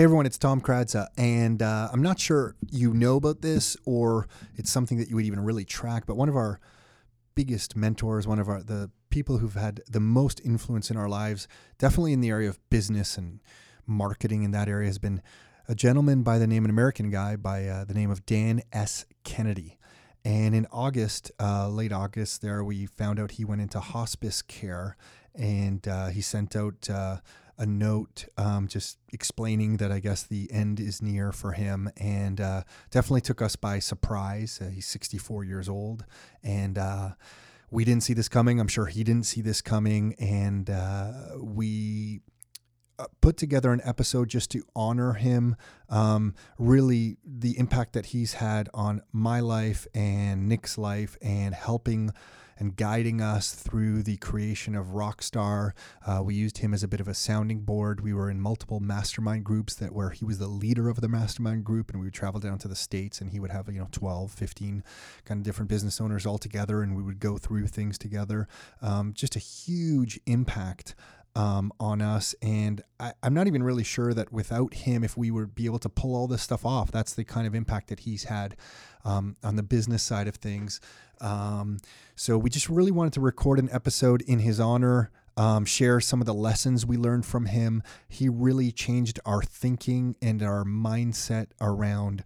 Hey everyone, it's Tom Karadza, and uh, I'm not sure you know about this or it's something that you would even really track, but one of our biggest mentors, one of our the people who've had the most influence in our lives, definitely in the area of business and marketing in that area, has been a gentleman by the name, an American guy by uh, the name of Dan S. Kennedy. And in August, uh, late August, there we found out he went into hospice care, and uh, he sent out uh, a note um, just explaining that I guess the end is near for him, and uh, definitely took us by surprise. Uh, he's 64 years old, and uh, we didn't see this coming. I'm sure he didn't see this coming, and uh, we uh, put together an episode just to honor him. Um, really, the impact that he's had on my life and Nick's life, and helping and guiding us through the creation of Rockstar. Uh, we used him as a bit of a sounding board. We were in multiple mastermind groups that where he was the leader of the mastermind group, and we would travel down to the states, and he would have you know 12, 15 kind of different business owners all together, and we would go through things together. Um, just a huge impact um, on us. And I, am not even really sure that without him, if we would be able to pull all this stuff off, that's the kind of impact that he's had um, on the business side of things. Um, so we just really wanted to record an episode in his honor um, share some of the lessons we learned from him. He really changed our thinking and our mindset around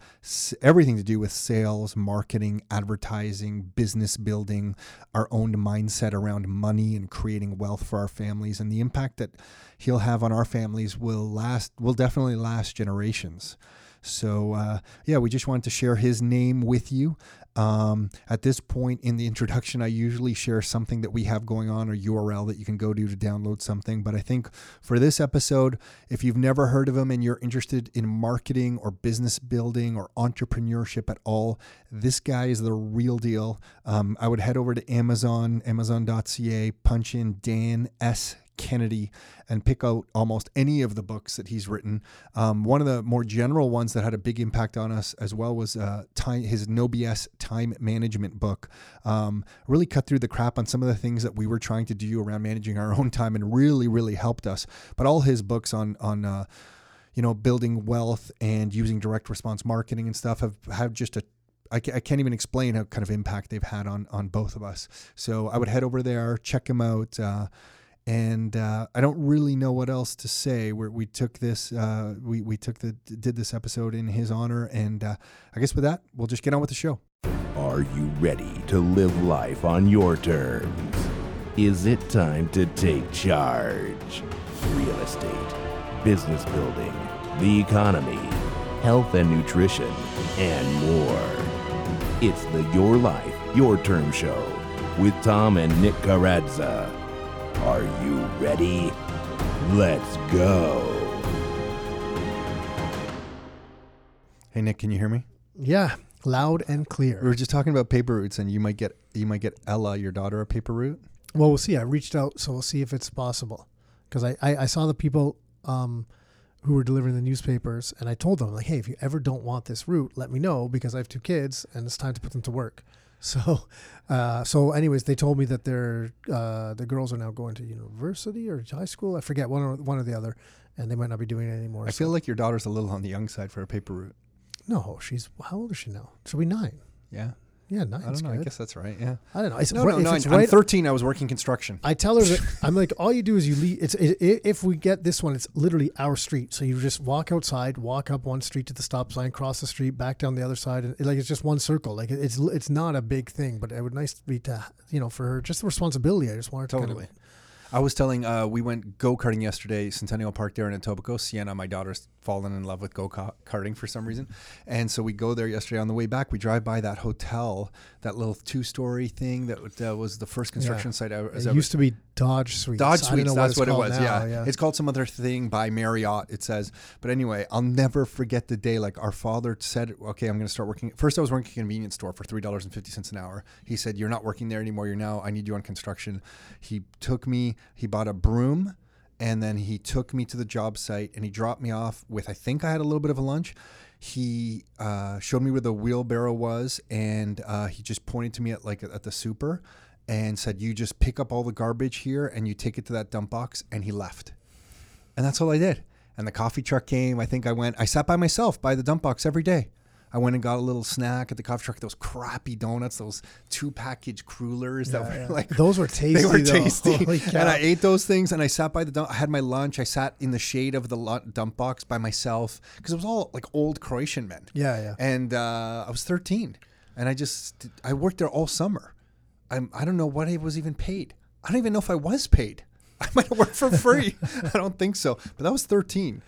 everything to do with sales, marketing, advertising, business building, our own mindset around money and creating wealth for our families. And the impact that he'll have on our families will last, will definitely last generations. So, uh, yeah, we just wanted to share his name with you. Um, at this point in the introduction, I usually share something that we have going on or URL that you can go to to download something. But I think for this episode, if you've never heard of him and you're interested in marketing or business building or entrepreneurship at all, this guy is the real deal. Um, I would head over to Amazon, amazon.ca, punch in Dan S. Kennedy and pick out almost any of the books that he's written. Um, one of the more general ones that had a big impact on us as well was uh, time, his No BS time management book. Um, really cut through the crap on some of the things that we were trying to do around managing our own time and really, really helped us. But all his books on, on, uh, you know, building wealth and using direct response marketing and stuff have, have just a I, can't even explain how kind of impact they've had on on both of us. So I would head over there, check them out. Uh, and uh, I don't really know what else to say. Where we took this, uh, we we took the did this episode in his honor, and uh, I guess with that, we'll just get on with the show. Are you ready to live life on your terms? Is it time to take charge? Real estate, business building, the economy, health and nutrition, and more. It's the Your Life, Your Term Show with Tom and Nick Karadza. Are you ready? Let's go. Hey Nick, can you hear me? Yeah, loud and clear. We were just talking about paper routes, and you might get you might get Ella, your daughter, a paper route. Well, we'll see. I reached out, so we'll see if it's possible. Because I, I, I, saw the people um, who were delivering the newspapers, and I told them like, hey, if you ever don't want this route, let me know because I have two kids, and it's time to put them to work. So, uh, so anyways, they told me that their uh, the girls are now going to university or high school. I forget one or one or the other, and they might not be doing it anymore. I so. feel like your daughter's a little on the young side for a paper route. No, she's how old is she now? She'll be nine. Yeah. Yeah, nine. I don't know. Good. I guess that's right. Yeah. I don't know. It's no, right, no, no. It's I'm 13. I was working construction. I tell her that I'm like, all you do is you leave. It's it, it, if we get this one, it's literally our street. So you just walk outside, walk up one street to the stop sign, cross the street, back down the other side, and like it's just one circle. Like it's it's not a big thing, but it would nice to be to you know for her just the responsibility. I just wanted to totally. Kind of, I was telling, uh, we went go karting yesterday, Centennial Park there in Etobicoke. Sienna, my daughter's fallen in love with go karting for some reason, and so we go there yesterday. On the way back, we drive by that hotel, that little two story thing that uh, was the first construction yeah. site. I, it ever. used to be Dodge Suites. Dodge Suites, that's what, what it was. Yeah. yeah. it's called some other thing by Marriott. It says, but anyway, I'll never forget the day. Like our father said, okay, I'm going to start working. First, I was working at a convenience store for three dollars and fifty cents an hour. He said, you're not working there anymore. You're now. I need you on construction. He took me. He bought a broom. And then he took me to the job site and he dropped me off with, I think I had a little bit of a lunch he uh, showed me where the wheelbarrow was and uh, he just pointed to me at like at the super and said, "You just pick up all the garbage here and you take it to that dump box." And he left, and that's all I did. and the coffee truck came. I think I went. I sat by myself by the dump box every day. I went and got a little snack at the coffee truck. Those crappy donuts, those two package crullers that were yeah. like Those were tasty. they were though. tasty. And I ate those things and I sat by the dump. I had my lunch. I sat in the shade of the dump box by myself because it was all like old Croatian men. Yeah, yeah. And uh, I was 13 and I just, I worked there all summer. I'm, I don't know what I was even paid. I don't even know if I was paid. I might have worked for free. I don't think so. But that was 13.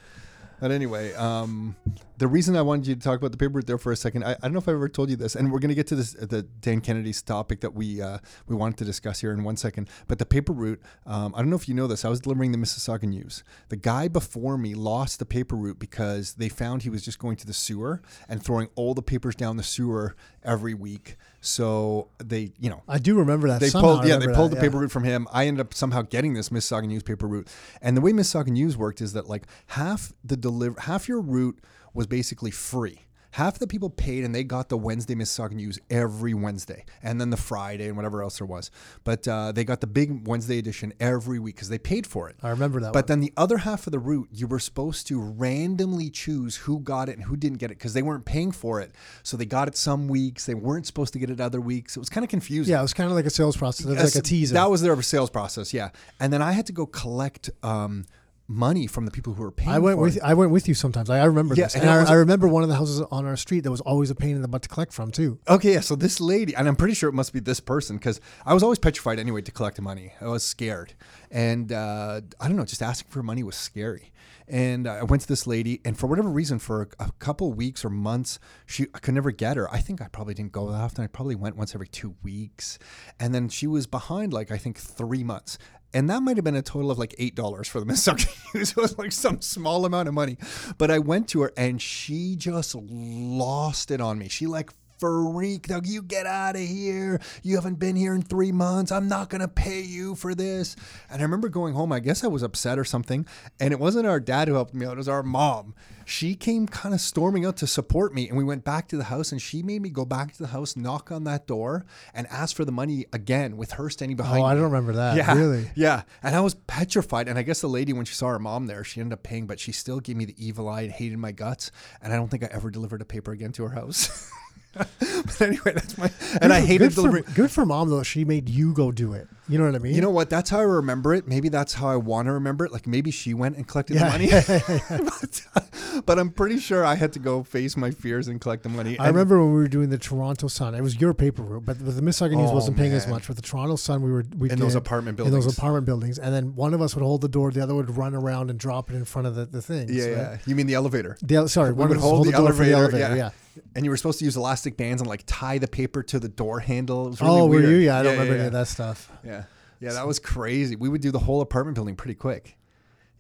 But anyway, um, the reason I wanted you to talk about the paper route there for a second, I, I don't know if I ever told you this, and we're going to get to this the Dan Kennedy's topic that we uh, we wanted to discuss here in one second. But the paper route, um, I don't know if you know this. I was delivering the Mississauga News. The guy before me lost the paper route because they found he was just going to the sewer and throwing all the papers down the sewer every week. So they, you know, I do remember that. they somehow. pulled yeah they pulled that, the paper route from him i ended up somehow getting this mississauga newspaper route and the way mississauga news worked is that like half the deliver half your route was basically free half the people paid and they got the wednesday mississauga news every wednesday and then the friday and whatever else there was but uh, they got the big wednesday edition every week because they paid for it I remember that. but one. then the other half of the route, you were supposed to randomly choose who got it and who didn't get it because they weren't paying for it. So they got it some weeks, they weren't supposed to get it other weeks. It was kind of confusing. yeah, it was kind of like a sales process. It was like a teaser. That was their sales process, yeah. And then I had to go collect um, money from the people who were paying. I went for with it. I went with you sometimes. I, I remember Yeah, this, and and, I, was- I remember one of the houses on our street that was always a pain in the butt to collect from too. Okay, yeah. So this lady, and I'm pretty sure it must be this person because I was always petrified anyway to collect money. I was scared, and uh, I don't know, just asking for money was scary. And I went to this lady, and for whatever reason, for a, a couple weeks or months, she I could never get her. I think I probably didn't go that often. I probably went once every two weeks, and then she was behind like I think three months. And that might have been a total of like eight dollars for the Mississauga News. It was like some small amount of money. But I went to her and she just lost it on me. She like freaked out. You get out of here. You haven't been here in three months. I'm not going to pay you for this. And I remember going home. I guess I was upset or something. And it wasn't our dad who helped me out, it was our mom. She came kind of storming out to support me. And we went back to the house and she made me go back to the house, knock on that door, and ask for the money again with her standing behind oh, me. Oh, me. I don't remember that. Yeah. Really? Yeah. And I was petrified. And I guess the lady, when she saw her mom there, she ended up paying, but she still gave me the evil eye and hated my guts. And I don't think I ever delivered a paper again to her house. but anyway, that's my. And I Good- hated good for, good for mom though. She made you go do it. You know what I mean? You know what? That's how I remember it. Maybe that's how I want to remember it. Like maybe she went and collected Yeah. the money. but, but I'm pretty sure I had to go face my fears and collect the money. I And- remember when we were doing the Toronto Sun. It was your paper route, but the Mississauga News Oh, wasn't paying as much. With the Toronto Sun, we were we in did those apartment buildings. in those apartment buildings, and then one of us would hold the door, the other would run around and drop it in front of the, the things. yeah, right? yeah. You mean the elevator? The, sorry, We one would us hold the door for elevator, yeah. yeah. And you were supposed to use bands and like tie the paper to the door handle. It was really oh, were you? Yeah, I don't remember yeah, any of that stuff. Yeah. Yeah, that was crazy. We would do the whole apartment building pretty quick.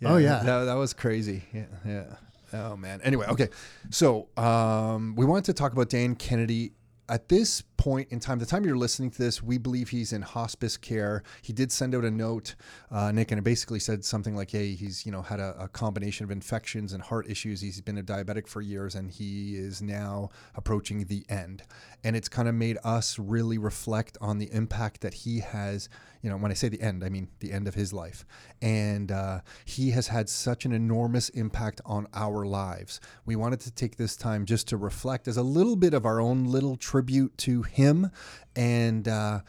Oh, yeah. That, that was crazy. Yeah. Yeah. Oh man. Anyway, okay. So um, we wanted to talk about Dan Kennedy. At this point in time, the time you're listening to this, we believe he's in hospice care. He did send out a note, uh, Nick, and it basically said something like, "Hey, he's you know had a, a combination of infections and heart issues. He's been a diabetic for years, and he is now approaching the end." And it's kind of made us really reflect on the impact that he has. You know, when I say the end, I mean the end of his life, and uh, he has had such an enormous impact on our lives. We wanted to take this time just to reflect as a little bit of our own little tribute to him, and uh,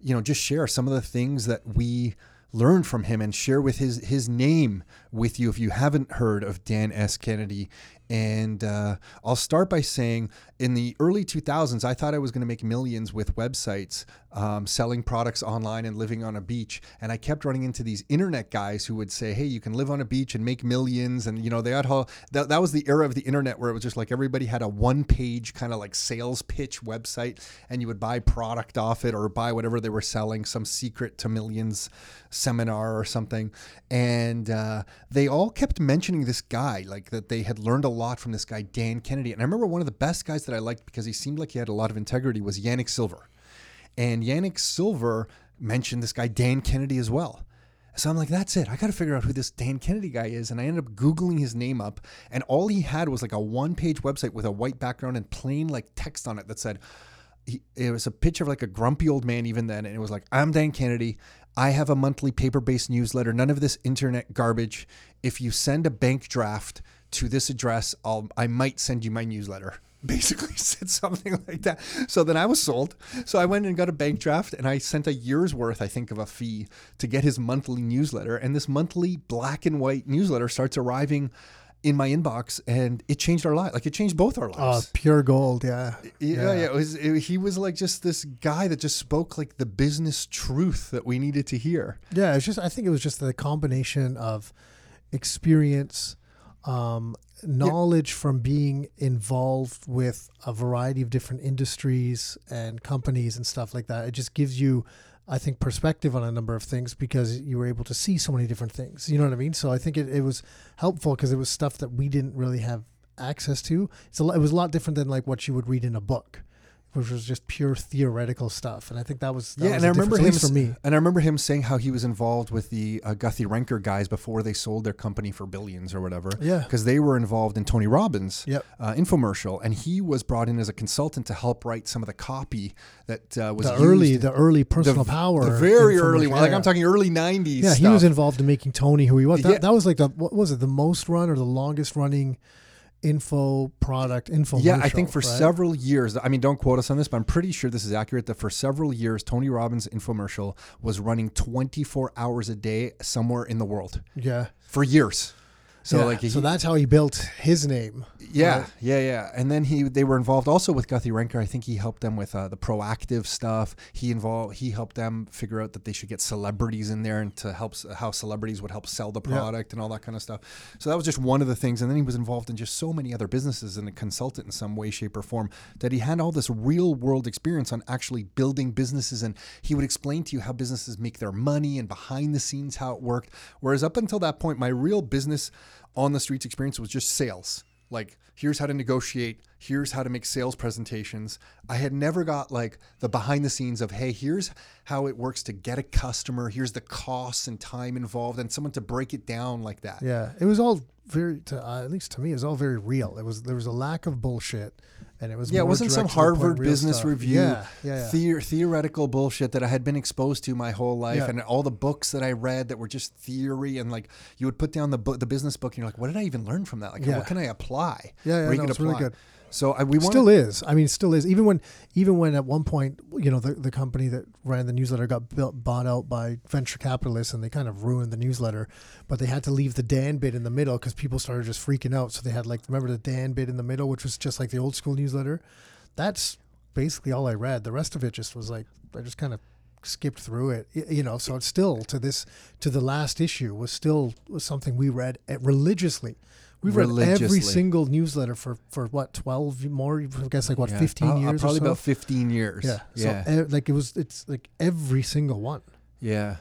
you know, just share some of the things that we learned from him and share with his his name with you if you haven't heard of Dan S. Kennedy. And uh, I'll start by saying, in the early 2000s, I thought I was going to make millions with websites, um, selling products online and living on a beach. And I kept running into these internet guys who would say, "Hey, you can live on a beach and make millions." And you know, they had all that. That was the era of the internet where it was just like everybody had a one-page kind of like sales pitch website, and you would buy product off it or buy whatever they were selling, some secret to millions seminar or something. And uh, they all kept mentioning this guy, like that they had learned a lot from this guy, Dan Kennedy. And I remember one of the best guys that I liked because he seemed like he had a lot of integrity was Yanik Silver. And Yanik Silver mentioned this guy, Dan Kennedy, as well. So I'm like, that's it. I got to figure out who this Dan Kennedy guy is. And I ended up Googling his name up. And all he had was like a one page website with a white background and plain like text on it that said, he, it was a picture of like a grumpy old man even then and it was like i'm dan kennedy I have a monthly paper based newsletter, none of this internet garbage. If you send a bank draft to this address, I'll, I might send you my newsletter. Basically, said something like that. So then I was sold. So I went and got a bank draft and I sent a year's worth, I think, of a fee to get his monthly newsletter. And this monthly black and white newsletter starts arriving in my inbox and it changed our life. Like it changed both our Oh, lives. pure gold. Yeah. Yeah, yeah. It was. It, he was like just this guy that just spoke like the business truth that we needed to hear. Yeah, it's just I think it was just the combination of experience, um, knowledge from being involved with a variety of different industries and companies and stuff like that. It just gives you, I think, perspective on a number of things because you were able to see so many different things. You know what I mean? So I think it, it was helpful because it was stuff that we didn't really have access to. Lo- it was a lot different than like what you would read in a book. Which was just pure theoretical stuff, and I think that was that yeah, was and I remember him for me. And I remember him saying how he was involved with the uh, Guthy Renker guys before they sold their company for billions or whatever. Yeah. because they were involved in Tony Robbins' Yep. uh, infomercial, and he was brought in as a consultant to help write some of the copy that uh, was the early, the early the, personal power, the very early one. Like I'm talking early '90s. Yeah, he was involved in making Tony who he was. That, Yeah. that was like the what was it? The most run or the longest running info product info. Yeah, I think for several years, I mean, don't quote us on this, but I'm pretty sure this is accurate that for several years, Tony Robbins' infomercial was running 24 hours a day somewhere in the world Yeah. for years. So Yeah, like, he, so that's how he built his name. yeah, right? yeah, yeah. And then he, they were involved also with Guthy Renker. I think he helped them with uh, the Proactiv stuff. He involved, he helped them figure out that they should get celebrities in there and to help how celebrities would help sell the Yeah. product and all that kind of stuff. So that was just one of the things. And then he was involved in just so many other businesses and a consultant in some way, shape, or form that he had all this real world experience on actually building businesses. And he would explain to you how businesses make their money and behind the scenes how it worked. Whereas up until that point, my real business on the streets experience was just sales. Like, here's how to negotiate, here's how to make sales presentations. I had never got like the behind the scenes of, hey, here's how it works to get a customer, here's the costs and time involved, and someone to break it down like that. Yeah, it was all very, to, uh, at least to me, it was all very real. It was there was a lack of bullshit, and it was Yeah, it wasn't some Harvard Business stuff. Review Yeah, yeah, yeah. theo- theoretical bullshit that I had been exposed to my whole life, and all the books that I read that were just theory, and like you would put down the book, the business book, and you're like, what did I even learn from that? Like, what can I apply? Yeah, yeah, no, it's really good. So I, we still is. I mean, still is. Even when, even when at one point, you know, the, the company that ran the newsletter got built, bought out by venture capitalists, and they kind of ruined the newsletter. But they had to leave the Dan bit in the middle because people started just freaking out. So they had like, remember the Dan bit in the middle, which was just like the old school newsletter. That's basically all I read. The rest of it just was like I just kind of skipped through it. You know, so it's still to this to the last issue was still was something we read eh, religiously. We've read every single newsletter for, for what twelve more? I guess like what Yeah, fifteen uh, years? probably or so? about 15 years. Yeah. Yeah. So like it was. It's like every single one. Yeah.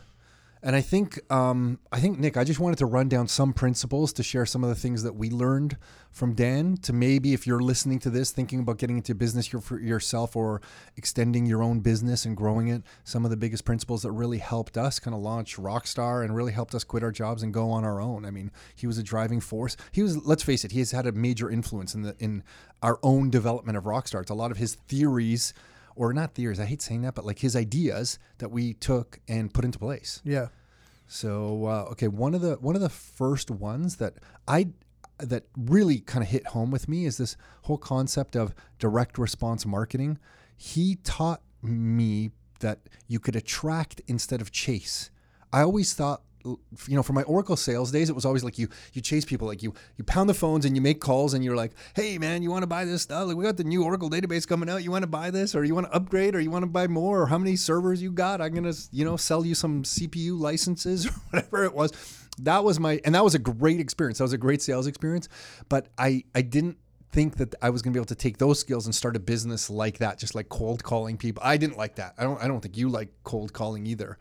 And I think, um, I think Nick, I just wanted to run down some principles to share some of the things that we learned from Dan. To maybe, if you're listening to this, thinking about getting into business yourself or extending your own business and growing it, some of the biggest principles that really helped us kind of launch Rockstar and really helped us quit our jobs and go on our own. I mean, he was a driving force. He was, let's face it, he has had a major influence in the in our own development of Rockstar. It's a lot of his theories or not theories, I hate saying that, but like his ideas that we took and put into place. Yeah. So uh, okay, one of the one of the first ones that I that really kind of hit home with me is this whole concept of direct response marketing. He taught me that you could attract instead of chase. I always thought you know, for my Oracle sales days, it was always like you you chase people, like you you pound the phones and you make calls and you're like, hey man, you want to buy this stuff? Like we got the new Oracle database coming out. You want to buy this, or you want to upgrade, or you want to buy more, or how many servers you got? I'm gonna you know sell you some CPU licenses or whatever it was. That was my and that was a great experience. That was a great sales experience, but I I didn't think that I was going to be able to take those skills and start a business like that, just like cold calling people. I didn't like that. I don't. I don't think you like cold calling either.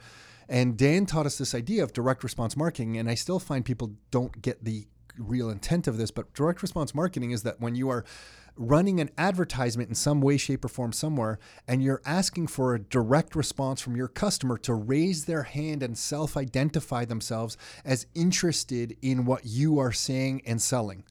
And Dan taught us this idea of direct response marketing, and I still find people don't get the real intent of this. But direct response marketing is that when you are running an advertisement in some way, shape, or form somewhere, and you're asking for a direct response from your customer to raise their hand and self identify themselves as interested in what you are saying and selling.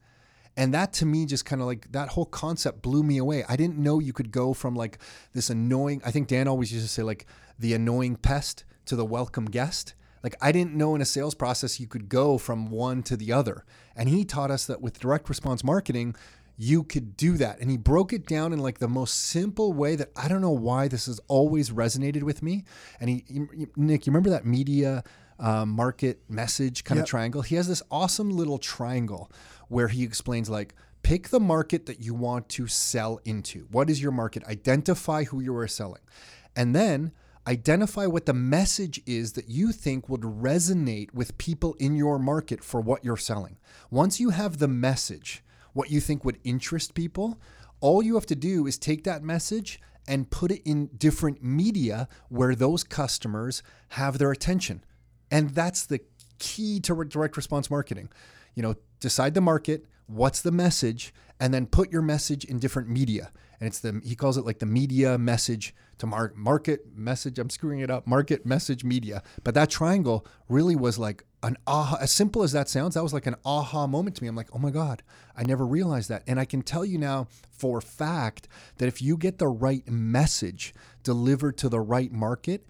And that to me just kind of like that whole concept blew me away. I didn't know you could go from like this annoying, I think Dan always used to say like the annoying pest to the welcome guest. Like I didn't know in a sales process you could go from one to the other. And he taught us that with direct response marketing, you could do that. And he broke it down in like the most simple way that I don't know why this has always resonated with me. And he, he- Nick, you remember that media um, market message kind Yep. of triangle? He has this awesome little triangle where he explains like, pick the market that you want to sell into. What is your market? Identify who you are selling. And then identify what the message is that you think would resonate with people in your market for what you're selling. Once you have the message, what you think would interest people, all you have to do is take that message and put it in different media where those customers have their attention. And that's the key to direct response marketing. You know, decide the market, what's the message, and then put your message in different media. And it's the he calls it like the media message to mar- market message. I'm screwing it up. Market message media. But that triangle really was like an aha. As simple as that sounds, that was like an aha moment to me. I'm like, oh my god, I never realized that. And I can tell you now for fact that if you get the right message delivered to the right market,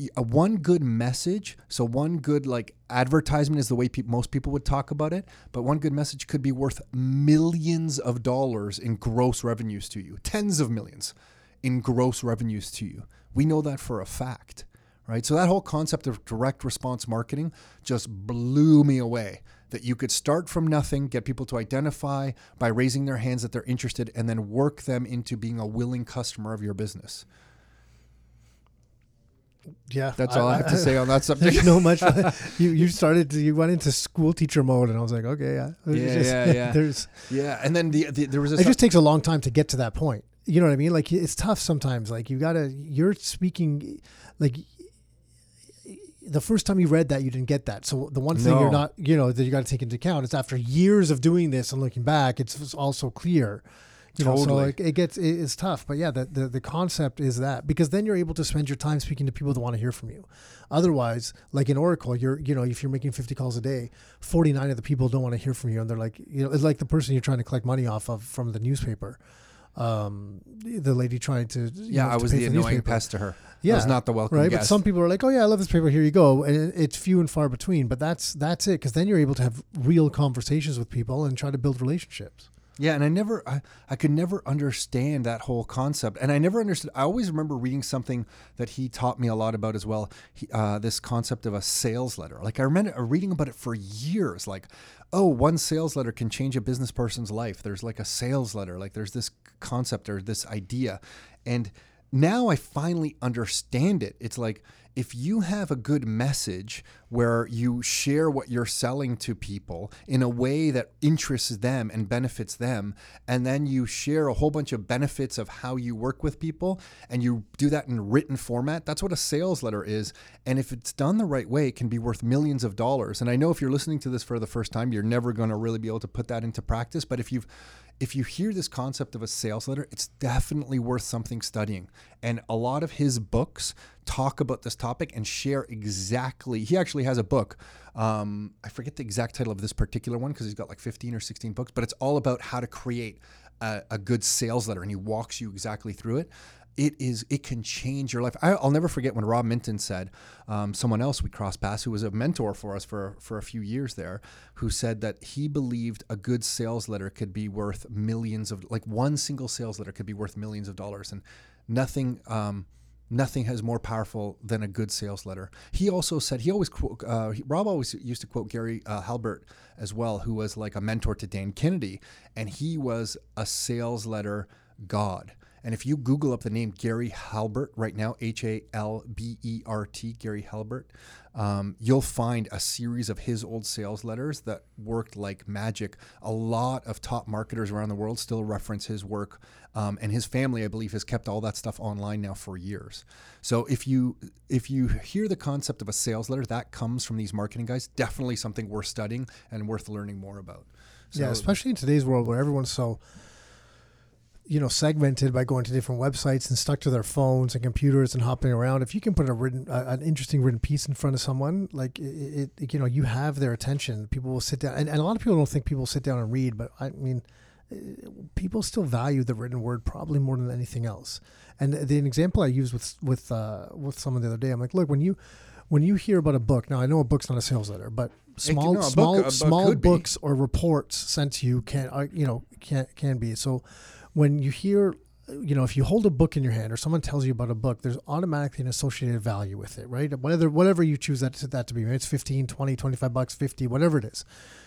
a uh, one good message so one good like advertisement is the way peop most people would talk about it but one good message could be worth millions of dollars in gross revenues to you tens of millions in gross revenues to you. We know that for a fact right? So that whole concept of direct response marketing just blew me away that you could start from nothing get people to identify by raising their hands that they're interested and then work them into being a willing customer of your business Yeah, that's all I, have to say on that subject There's no much. you you started. To, you went into school teacher mode, and I was like, okay, yeah, Yeah, just- yeah, yeah. There's. Yeah, and then the, the there was a It just takes a long time to get to that point. You know what I mean? Like it's tough sometimes. Like you gotta. You're speaking. Like the first time you read that, you didn't get that. So the one thing No. you're not, you know, that you got to take into account is after years of doing this and looking back, it's also clear. You know, so like it gets it, it's tough, but yeah, the, the the concept is that because then you're able to spend your time speaking to people that want to hear from you. Otherwise, like in Oracle, you're you know if you're making 50 calls a day, 49 of the people don't want to hear from you, and they're like you know it's like the person you're trying to collect money off of from the newspaper. Um, the lady trying to yeah, know, I was the for annoying newspaper. pest to her. Yeah, I was not the welcome right? guest. But some people are like, "Oh yeah, I love this paper. Here you go," and it's few and far between. But that's that's it because then you're able to have real conversations with people and try to build relationships. Yeah, and I never, I, I could never understand that whole concept, and I never understood. I always remember reading something that he taught me a lot about as well. He, uh, this concept of a sales letter. Like I remember reading about it for years. Like, oh, one sales letter can change a business person's life. There's like a sales letter. Like there's this concept or this idea, and now I finally understand it. It's like if you have a good message where you share what you're selling to people in a way that interests them and benefits them, and then you share a whole bunch of benefits of how you work with people, and you do that in written format, that's what a sales letter is. And if it's done the right way, it can be worth millions of dollars. And I know if you're listening to this for the first time, you're never going to really be able to put that into practice. But if you've if you hear this concept of a sales letter, it's definitely worth something studying. And a lot of his books talk about this topic and share exactly. He actually has a book. Um, I forget the exact title of this particular one because he's got like 15 or 16 books, but it's all about how to create a, a good sales letter, and he walks you exactly through it. It is. It can change your life. I, I'll never forget when Rob Minton said, um, someone else we crossed paths who was a mentor for us for for a few years there, who said that he believed a good sales letter could be worth millions of like one single sales letter could be worth millions of dollars, and nothing. Um, Nothing has more powerful than a good sales letter. He also said he always quote. Uh, Rob always used to quote Gary uh, Halbert as well, who was like a mentor to Dan Kennedy, and he was a sales letter god. And if you Google up the name Gary Halbert right now, H A L B E R T, Gary Halbert, um, you'll find a series of his old sales letters that worked like magic. A lot of top marketers around the world still reference his work, um, and his family, I believe, has kept all that stuff online now for years. So if you if you hear the concept of a sales letter that comes from these marketing guys, definitely something worth studying and worth learning more about. So, yeah, especially in today's world where everyone's so you know segmented by going to different websites and stuck to their phones and computers and hopping around if you can put a written uh, an interesting written piece in front of someone like it, it you know you have their attention people will sit down and, and a lot of people don't think people sit down and read but i mean uh, people still value the written word probably more than anything else and the, the example i used with with uh, with someone the other day i'm like look when you when you hear about a book, now I know a book's not a sales letter, but small no, a book- small book small could be. books or reports sent to you can uh, you know can can be. So when you hear you know if you hold a book in your hand or someone tells you about a book there's automatically an associated value with it right? Whether whatever you choose that to, that to be maybe it's 15 20 25 bucks 50 whatever it is.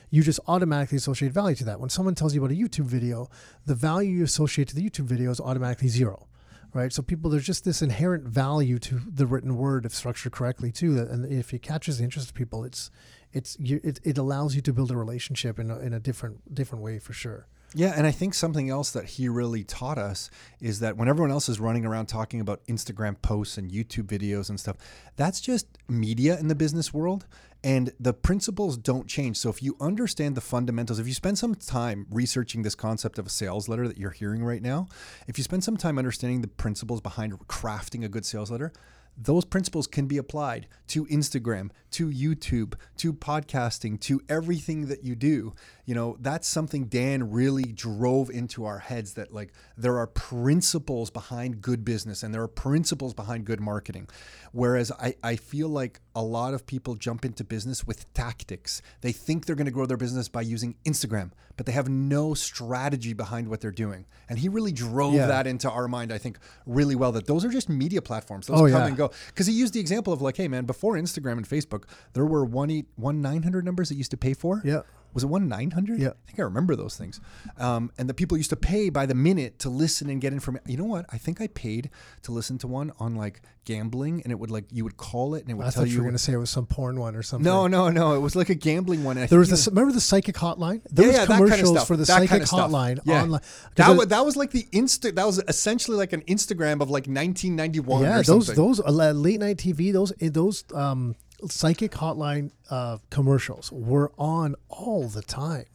You just automatically associate value to that. When someone tells you about a youtube video the value you associate to the youtube video is automatically zero right? So people there's just this inherent value to the written word if structured correctly too and if it catches the interest of people it's it's you, it, it allows you to build a relationship in a, in a different different way for sure Yeah, and I think something else that he really taught us is that when everyone else is running around talking about Instagram posts and YouTube videos and stuff, that's just media in the business world. And the principles don't change. So if you understand the fundamentals, if you spend some time researching this concept of a sales letter that you're hearing right now, if you spend some time understanding the principles behind crafting a good sales letter, those principles can be applied to Instagram, to YouTube, to podcasting, to everything that you do. You know, that's something Dan really drove into our heads that like there are principles behind good business and there are principles behind good marketing. Whereas I, I feel like a lot of people jump into business with tactics. They think they're going to grow their business by using Instagram, but they have no strategy behind what they're doing. And he really drove Yeah. that into our mind, I think, really well. That those are just media platforms. Oh, those Oh, come yeah. and go. Because he used the example of like, hey man, before Instagram and Facebook, there were one eight one nine hundred numbers that used to pay for. Yeah. Was it one nine hundred? Yeah. I think I remember those things. Um, and the people used to pay by the minute to listen and get information. You know what? I think I paid to listen to one on like gambling, and it would like you would call it and it would I tell thought you were going to say it was some porn one or something. no, no, no. It was like a gambling one. I There was this. Remember the psychic hotline? There Yeah, was yeah, that kind of for the That kind psychic of hotline Yeah. online. That was, that was like the insta. That was essentially like an Instagram of like 1991 yeah, or those something. those uh, late night TV, those eh, those um, psychic hotline uh, commercials were on all the time.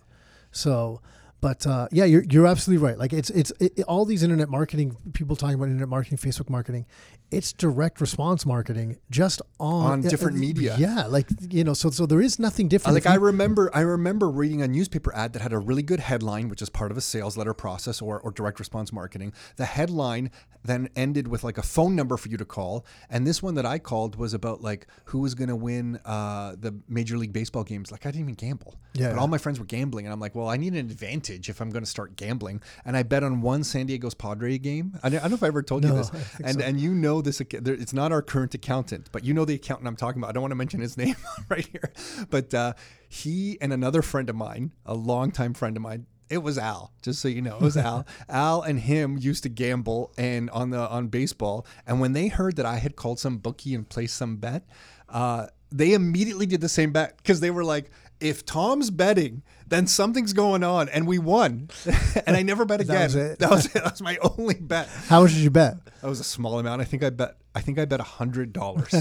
So, but uh, yeah, you're you're absolutely right. Like it's it's it, all these internet marketing people talking about internet marketing, Facebook marketing. It's direct response marketing, just on On different uh, media. Yeah, like you know, so so there is nothing different. Like If I remember, I remember reading a newspaper ad that had a really good headline, which is part of a sales letter process or, or direct response marketing. The headline then ended with like a phone number for you to call, and this one that I called was about like who was going to win uh, the Major League Baseball games. Like I didn't even gamble, Yeah, but all my friends were gambling, and I'm like, well, I need an advantage if I'm going to start gambling, and I bet on one San Diego's Padre game. I don't I don't know if I ever told you this, and so. and you know this. acc- It's not our current accountant, but you know the accountant I'm talking about. I don't want to mention his name right here, but uh, he and another friend of mine, a longtime friend of mine. It was Al, just so you know. It was Al. Al and him used to gamble and on the on baseball. And when they heard that I had called some bookie and placed some bet, uh, they immediately did the same bet because they were like, "If Tom's betting, then something's going on," and we won. and I never bet again. That was it? That was it. That was my only bet. how much did you bet? That was a small amount. I think I bet. I think I bet a hundred dollars,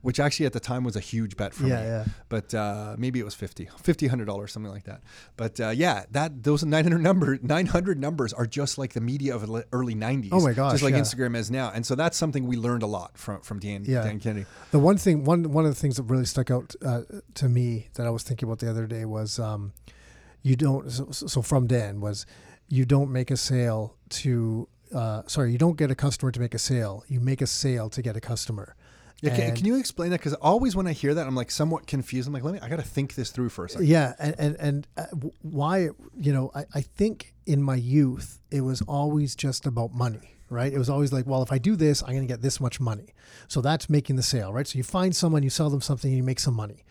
which actually at the time was a huge bet for Yeah, me. yeah. But uh, maybe it was 50 50 hundred dollars, something like that. But uh, yeah, that those nine hundred number nine hundred numbers are just like the media of the early nineties. Oh my gosh, just like yeah. Instagram is now. And so that's something we learned a lot from from Dan Yeah. Dan Kennedy. The one thing, one one of the things that really stuck out uh, to me that I was thinking about the other day was, um, you don't. So, so from Dan was, you don't make a sale to. Uh, sorry, you don't get a customer to make a sale. You make a sale to get a customer. Yeah, can, can you explain that? Because always when I hear that, I'm like somewhat confused. I'm like, let me. I got to think this through for a second. Yeah, and and, and uh, why you know I, I think in my youth it was always just about money, right? It was always like, well, if I do this, I'm going to get this much money. So that's making the sale, right? So you find someone, you sell them something, and you make some money.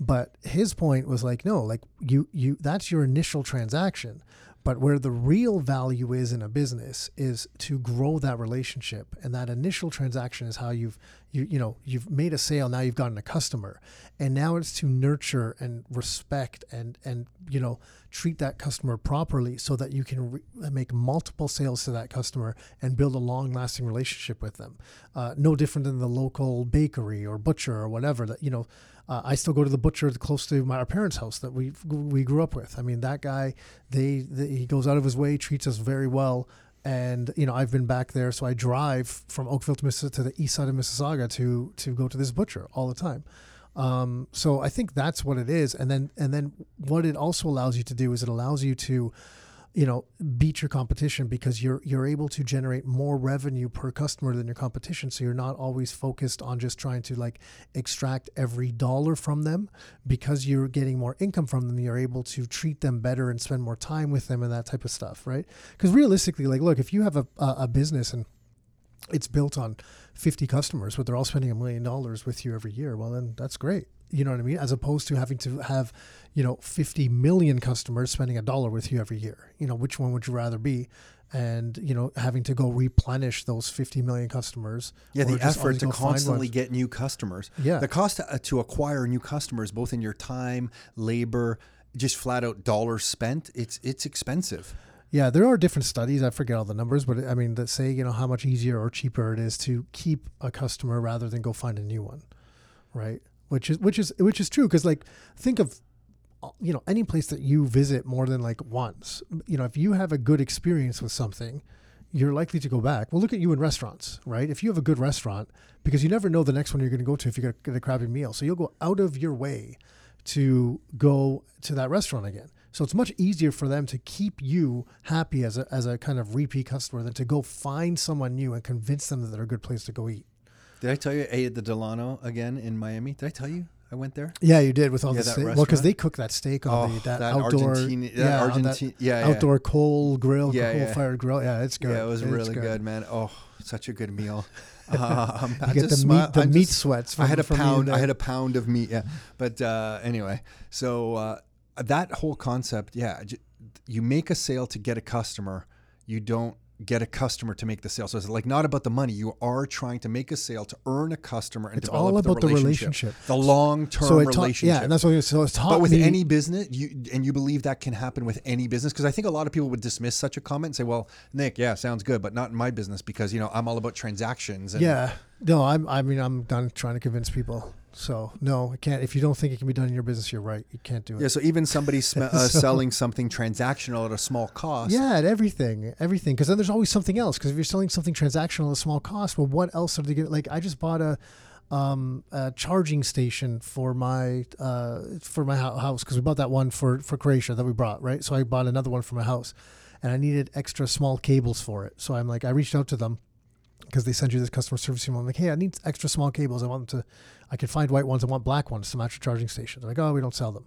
But his point was like, no, like you you that's your initial transaction. But where the real value is in a business is to grow that relationship, and that initial transaction is how you've you you know you've made a sale. Now you've gotten a customer, and now it's to nurture and respect and and you know treat that customer properly so that you can re- make multiple sales to that customer and build a long lasting relationship with them. Uh, no different than the local bakery or butcher or whatever that you know. Uh, I still go to the butcher close to my our parents' house that we we grew up with. I mean, that guy, they, they he goes out of his way, treats us very well, and you know I've been back there, so I drive from Oakville to to the east side of Mississauga to to go to this butcher all the time. Um, so I think that's what it is, and then and then what it also allows you to do is it allows you to you know beat your competition because you're you're able to generate more revenue per customer than your competition. So you're not always focused on just trying to like extract every dollar from them. Because you're getting more income from them you're able to treat them better and spend more time with them and that type of stuff right? Because realistically like look if you have a, a, a business and it's built on 50 customers but they're all spending a million dollars with you every year well then that's great you know what I mean? As opposed to having to have, you know, 50 million customers spending a dollar with you every year. You know, which one would you rather be? And, you know, having to go replenish those 50 million customers. Yeah, the effort to constantly get new customers. Yeah. The cost to, uh, to acquire new customers, both in your time, labor, just flat out dollars spent, it's it's expensive. Yeah, there are different studies. I forget all the numbers, but I mean, that say, you know, how much easier or cheaper it is to keep a customer rather than go find a new one. Right. Which is, which is, which is true. Cause like, think of, you know, any place that you visit more than like once, you know, if you have a good experience with something, you're likely to go back. Well, look at you in restaurants, right? If you have a good restaurant, because you never know the next one you're going to go to if you get a crappy meal. So you'll go out of your way to go to that restaurant again. So it's much easier for them to keep you happy as a, as a kind of repeat customer than to go find someone new and convince them that they're a good place to go eat. Did I tell you I ate at the Delano again in Miami? Did I tell you I went there? Yeah, you did with all Yeah, the that steak. Well, because they cook that steak on the, that, outdoor, Argentine, that yeah, on that yeah, yeah. outdoor coal grill, Yeah, coal fired grill. Yeah, it's good. Yeah, it was It's really good. man. Oh, such a good meal. Um, I get the just meat, the I meat just- sweats. From, I had a pound. I had a pound of meat. Yeah, but uh, anyway, so uh, that whole concept, yeah, you make a sale to get a customer. You don't get a customer to make the sale. So it's like not about the money. You are trying to make a sale to earn a customer and It's develop all about the the relationship, relationship. the long-term so taught, relationship. yeah, and that's what it- so it's taught But with me, any business, you and you believe that can happen with any business because I think a lot of people would dismiss such a comment and say, "Well, Nick, yeah, sounds good, but not in my business because you know I'm all about transactions." And Yeah. No, I'm. I mean, I'm done trying to convince people. So no, it can't. If you don't think it can be done in your business, you're right. You can't do it. Yeah, so even somebody sm- uh, So- selling something transactional at a small cost. Yeah, at everything, everything. Because then there's always something else. Because if you're selling something transactional at a small cost, well, what else are they going to like? I just bought a, um, a charging station for my uh, for my house because we bought that one for for Croatia that we brought right. So I bought another one for my house, and I needed extra small cables for it. So I'm like, I reached out to them because they send you this customer service email. I'm like, hey, I need extra small cables. I want them to, I can find white ones. I want black ones match charging stations. They're like, oh, we don't sell them.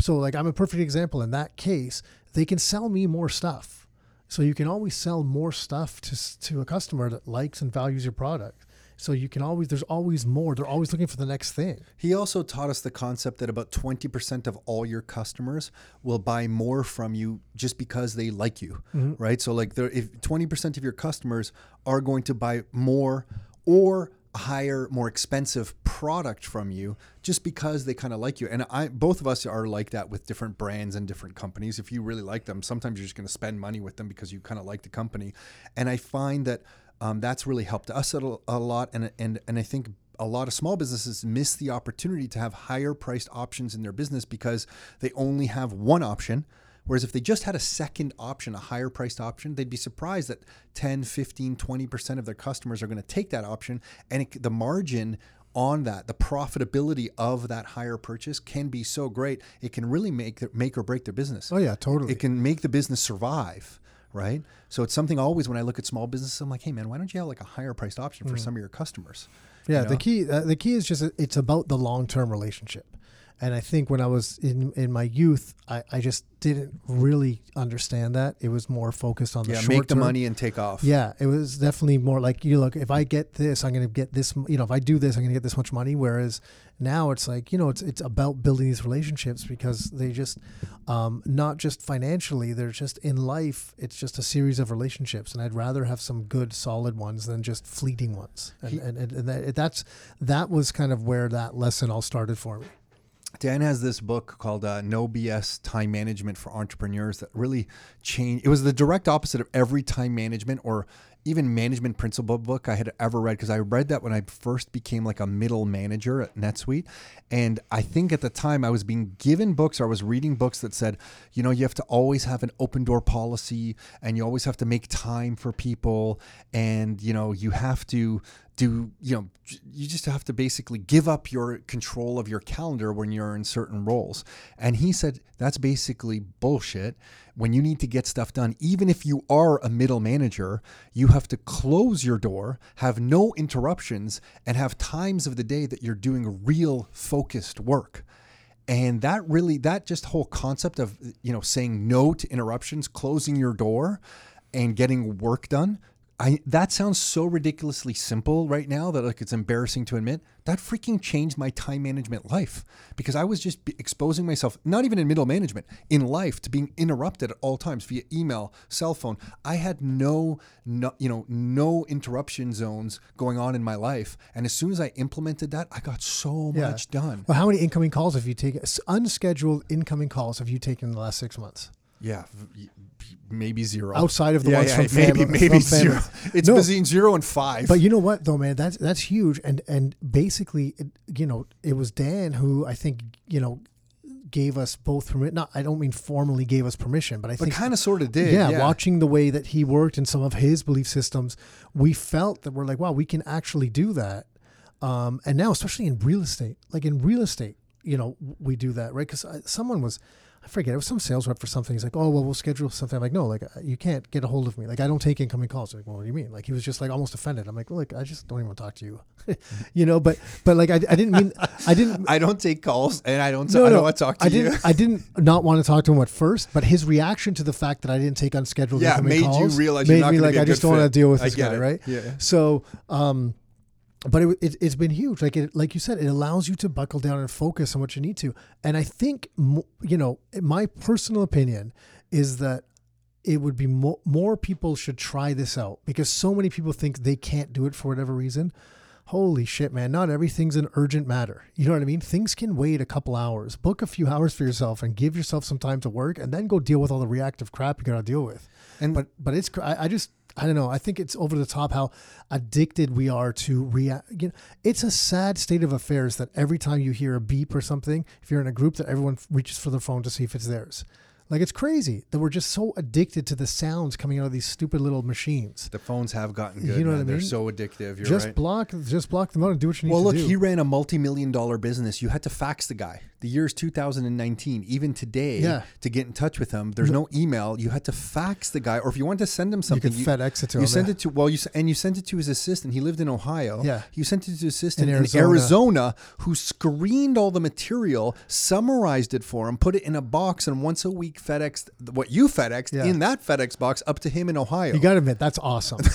So like, I'm a perfect example. In that case, they can sell me more stuff. So you can always sell more stuff to to a customer that likes and values your product. So you can always, there's always more. They're always looking for the next thing. He also taught us the concept that about 20% of all your customers will buy more from you just because they like you, mm-hmm. right? So like there if 20% of your customers are going to buy more or higher more expensive product from you just because they kind of like you. And I both of us are like that with different brands and different companies. If you really like them, sometimes you're just going to spend money with them because you kind of like the company. And I find that um, that's really helped us a, a lot and and and I think a lot of small businesses miss the opportunity to have higher priced options in their business because they only have one option. Whereas if they just had a second option, a higher priced option, they'd be surprised that 10, 15, 20% of their customers are going to take that option. And it, the margin on that, the profitability of that higher purchase can be so great. It can really make, make or break their business. Oh yeah, totally. It can make the business survive. Right. So it's something always when I look at small businesses, I'm like, hey, man, why don't you have like a higher priced option for some of your customers? Yeah, you know? the key uh, the key is just it's about the long term relationship. And I think when I was in in my youth, I, I just didn't really understand that. It was more focused on the Yeah, short make the term. money and take off. Yeah, it was definitely more like you look. If I get this, I'm going to get this. You know, if I do this, I'm going to get this much money. Whereas now it's like you know, it's it's about building these relationships because they just um, not just financially, they're just in life. It's just a series of relationships, and I'd rather have some good, solid ones than just fleeting ones. And He- and, and, and that, that's that was kind of where that lesson all started for me. Dan has this book called uh, No BS Time Management for Entrepreneurs that really changed. It was the direct opposite of every time management or even management principle book I had ever read because I read that when I first became like a middle manager at NetSuite. And I think at the time I was being given books or I was reading books that said, you know, you have to always have an open door policy and you always have to make time for people and, you know, you have to do you know you just have to basically give up your control of your calendar when you're in certain roles. And he said that's basically bullshit. When you need to get stuff done even if you are a middle manager you have to close your door have no interruptions and have times of the day that you're doing real focused work. And that really that just whole concept of you know saying no to interruptions closing your door and getting work done I that sounds so ridiculously simple right now that like it's embarrassing to admit. That freaking changed my time management life because I was just exposing myself, not even in middle management, in life to being interrupted at all times via email, cell phone. I had no, no you know, no interruption zones going on in my life, and as soon as I implemented that, I got so Yeah. much done. Well, how many incoming calls have you taken? Unscheduled incoming calls have you taken in the last six months? Yeah, maybe zero Outside of the yeah, ones yeah, from maybe family- maybe from zero. It's No. between zero and five. But you know what, though, man, that's that's huge. And and basically, it, you know, it was Dan who I think you know gave us both permit. Not, I don't mean formally gave us permission, but I think kind of sort of did. yeah, yeah. watching the way that he worked and some of his belief systems, we felt that we're like, wow, we can actually do that. Um, and now, especially in real estate, like in real estate, you know, we do that, right? Because someone was, I forget, it was some sales rep for something. He's like, oh, well, we'll schedule something. I'm like, no, like, uh, you can't get a hold of me. Like, I don't take incoming calls. Like, well, what do you mean? Like, he was just like almost offended. I'm like, look, I just don't even want to talk to you, you know, but, but like, I, I didn't mean, I didn't, I don't take calls and I don't. no, I no, don't want to talk to I you. didn't. I didn't not want to talk to him at first, but his reaction to the fact that I didn't take unscheduled Yeah, incoming made you calls realize you're made me like I just good don't want to deal with this guy, it. right? Yeah. So, um, but it, it, it's been huge. Like it, like you said, it allows you to buckle down and focus on what you need to. And I think, you know, my personal opinion is that it would be mo- more people should try this out because so many people think they can't do it for whatever reason. Holy shit, man. Not everything's an urgent matter. You know what I mean? Things can wait a couple hours. Book a few hours for yourself and give yourself some time to work and then go deal with all the reactive crap you got to deal with. And- but but it's I, I just I don't know. I think it's over the top how addicted we are to react. You know, it's a sad state of affairs that every time you hear a beep or something, if you're in a group, that everyone reaches for their phone to see if it's theirs. Like it's crazy that we're just so addicted to the sounds coming out of these stupid little machines. The phones have gotten good. You know what man. I They're so addictive. You're just right. block, just block them out and do what you need to do. Well, look, do. he ran a multi-million dollar business. You had to fax the guy. The year is 2019. Even today, Yeah. to get in touch with him, there's no email. You had to fax the guy, or if you wanted to send him something, you could FedEx it to you him. sent yeah. it to well, you and you sent it to his assistant. He lived in Ohio. Yeah. you sent it to his assistant In in Arizona. Arizona. who screened all the material, summarized it for him, put it in a box, and once a week FedEx what you FedExed Yeah. in that FedEx box up to him in Ohio. You got to admit that's awesome.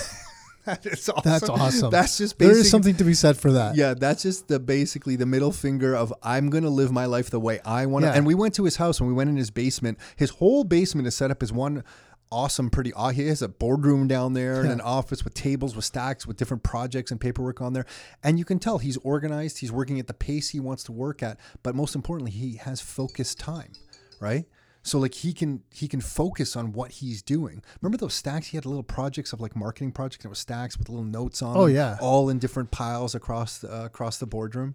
That's awesome. That's awesome. That's just there basic, is something to be said for that. yeah, that's just the basically the middle finger of I'm gonna live my life the way I want to. Yeah. And we went to his house and we went in his basement. His whole basement is set up as one awesome, pretty. He has a boardroom down there and an office with tables with stacks with different projects and paperwork on there. And you can tell he's organized. He's working at the pace he wants to work at. But most importantly, he has focused time, right? So like he can he can focus on what he's doing. Remember those stacks? He had little projects of like marketing projects. It was stacks with little notes on. Oh, them, yeah. all in different piles across the, uh, across the boardroom.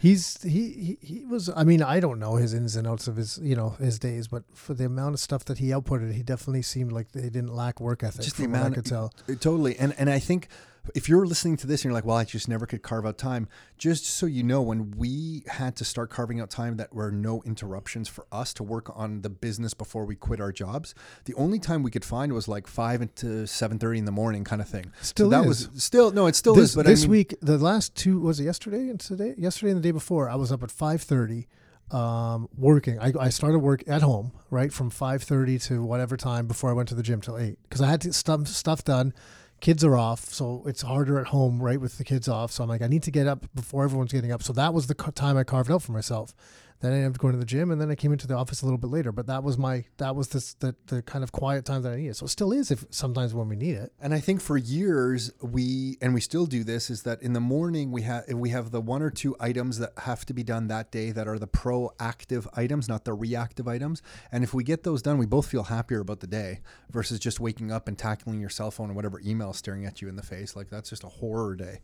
He's he, he he was. I mean, I don't know his ins and outs of his you know his days, but for the amount of stuff that he outputted, he definitely seemed like they didn't lack work ethic. Just the what I amount could tell. Totally. And and I think if you're listening to this and you're like, well, I just never could carve out time, just so you know, when we had to start carving out time that were no interruptions for us to work on the business before we quit our jobs, the only time we could find was like five to seven thirty in the morning kind of thing. Still so that is. was still no, it still this is. But this I mean, week, the last two was it yesterday and today? Yesterday and the day before, I was up at five thirty, um, working. I, I started work at home right from five thirty to whatever time before I went to the gym till eight because I had to stuff stuff done. Kids are off, so it's harder at home, right, with the kids off. So I'm like, I need to get up before everyone's getting up. So that was the time I carved out for myself. Then I ended up going to the gym, and then I came into the office a little bit later. But that was my that was this the the kind of quiet time that I needed. So it still is if sometimes when we need it. And I think for years we and we still do this is that in the morning we have we have the one or two items that have to be done that day that are the proactive items, not the reactive items. And if we get those done, we both feel happier about the day versus just waking up and tackling your cell phone and whatever email staring at you in the face. Like that's just a horror day.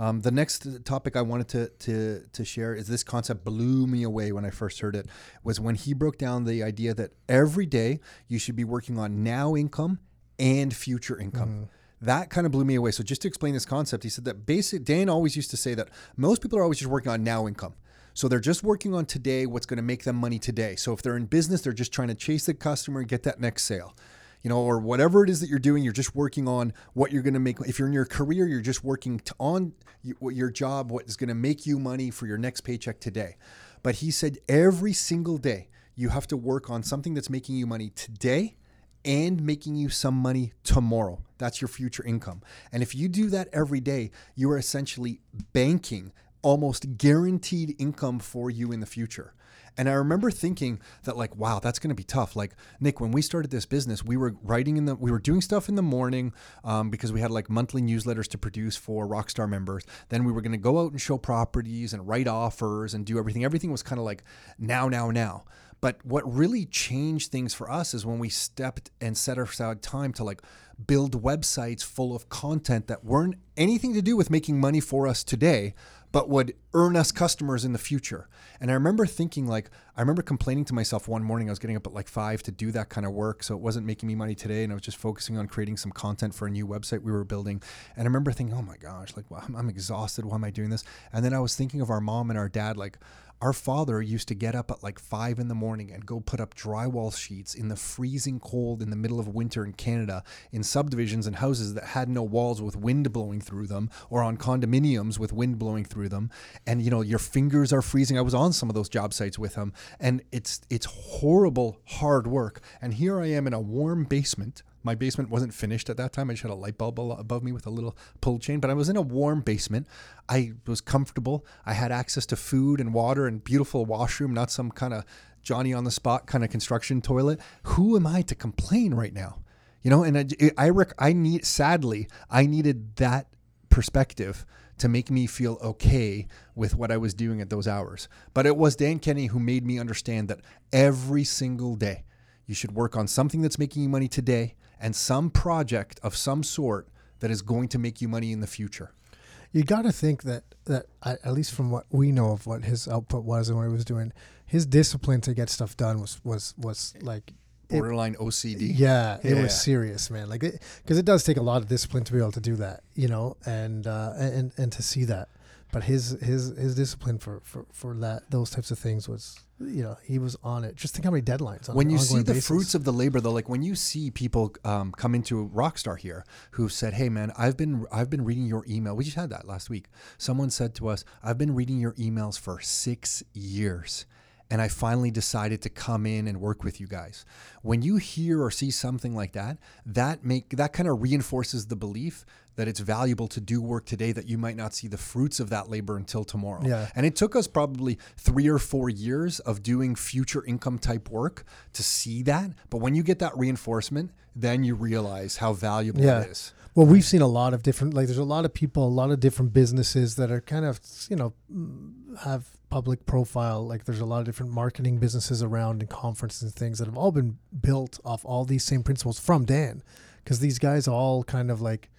Um, the next topic I wanted to, to to share is this concept blew me away when I first heard it. Was when he broke down the idea that every day you should be working on now income and future income. That kind of blew me away. So just to explain this concept, he said that basic Dan always used to say that most people are always just working on now income. So they're just working on today, what's going to make them money today. So if they're in business, they're just trying to chase the customer and get that next sale. You know, or whatever it is that you're doing, you're just working on what you're going to make. If you're in your career, you're just working on your job, what is going to make you money for your next paycheck today. But he said every single day you have to work on something that's making you money today and making you some money tomorrow. That's your future income. And if you do that every day, you are essentially banking almost guaranteed income for you in the future. And I remember thinking that like, wow, that's going to be tough. Like Nick, when we started this business, we were writing in the, we were doing stuff in the morning um, because we had like monthly newsletters to produce for Rockstar members. Then we were going to go out and show properties and write offers and do everything. Everything was kind of like now, now, now. But what really changed things for us is when we stepped and set aside time to like build websites full of content that weren't anything to do with making money for us today, but would earn us customers in the future. And I remember thinking like I remember complaining to myself one morning I was getting up at like 5 to do that kind of work so it wasn't making me money today and I was just focusing on creating some content for a new website we were building. And I remember thinking, "Oh my gosh, like well, I'm, I'm exhausted. Why am I doing this?" And then I was thinking of our mom and our dad like our father used to get up at like five in the morning and go put up drywall sheets in the freezing cold in the middle of winter in Canada in subdivisions and houses that had no walls with wind blowing through them or on condominiums with wind blowing through them. And you know, your fingers are freezing. I was on some of those job sites with him and it's it's horrible hard work. And here I am in a warm basement my basement wasn't finished at that time. I just had a light bulb above me with a little pull chain, but I was in a warm basement. I was comfortable. I had access to food and water and beautiful washroom, not some kind of Johnny on the spot kind of construction toilet. Who am I to complain right now? You know, and I, I, rec- I need, sadly, I needed that perspective to make me feel okay with what I was doing at those hours. But it was Dan Kennedy who made me understand that every single day you should work on something that's making you money today and some project of some sort that is going to make you money in the future. You got to think that that at least from what we know of what his output was and what he was doing, his discipline to get stuff done was was was like it- Borderline OCD. Yeah, it was serious, man. Like, because it, does take a lot of discipline to be able to do that, you know, and uh, and and to see that. But his his his discipline for for for that those types of things was, you know, he was on it. Just think how many deadlines. On when you see the basis. fruits of the labor though like when you see people um, come into rockstar here who said hey man i've been i've been reading your email we just had that last week someone said to us i've been reading your emails for six years and i finally decided to come in and work with you guys when you hear or see something like that that make that kind of reinforces the belief that it's valuable to do work today that you might not see the fruits of that labor until tomorrow Yeah. and it took us probably three or four years of doing future income type work to see that. But when you get that reinforcement, then you realize how valuable Yeah. it is. Well, we've seen a lot of different, like, there's a lot of people, a lot of different businesses that are kind of, you know, have public profile. Like, there's a lot of different marketing businesses around and conferences and things that have all been built off all these same principles from Dan. Because these guys all kind of like,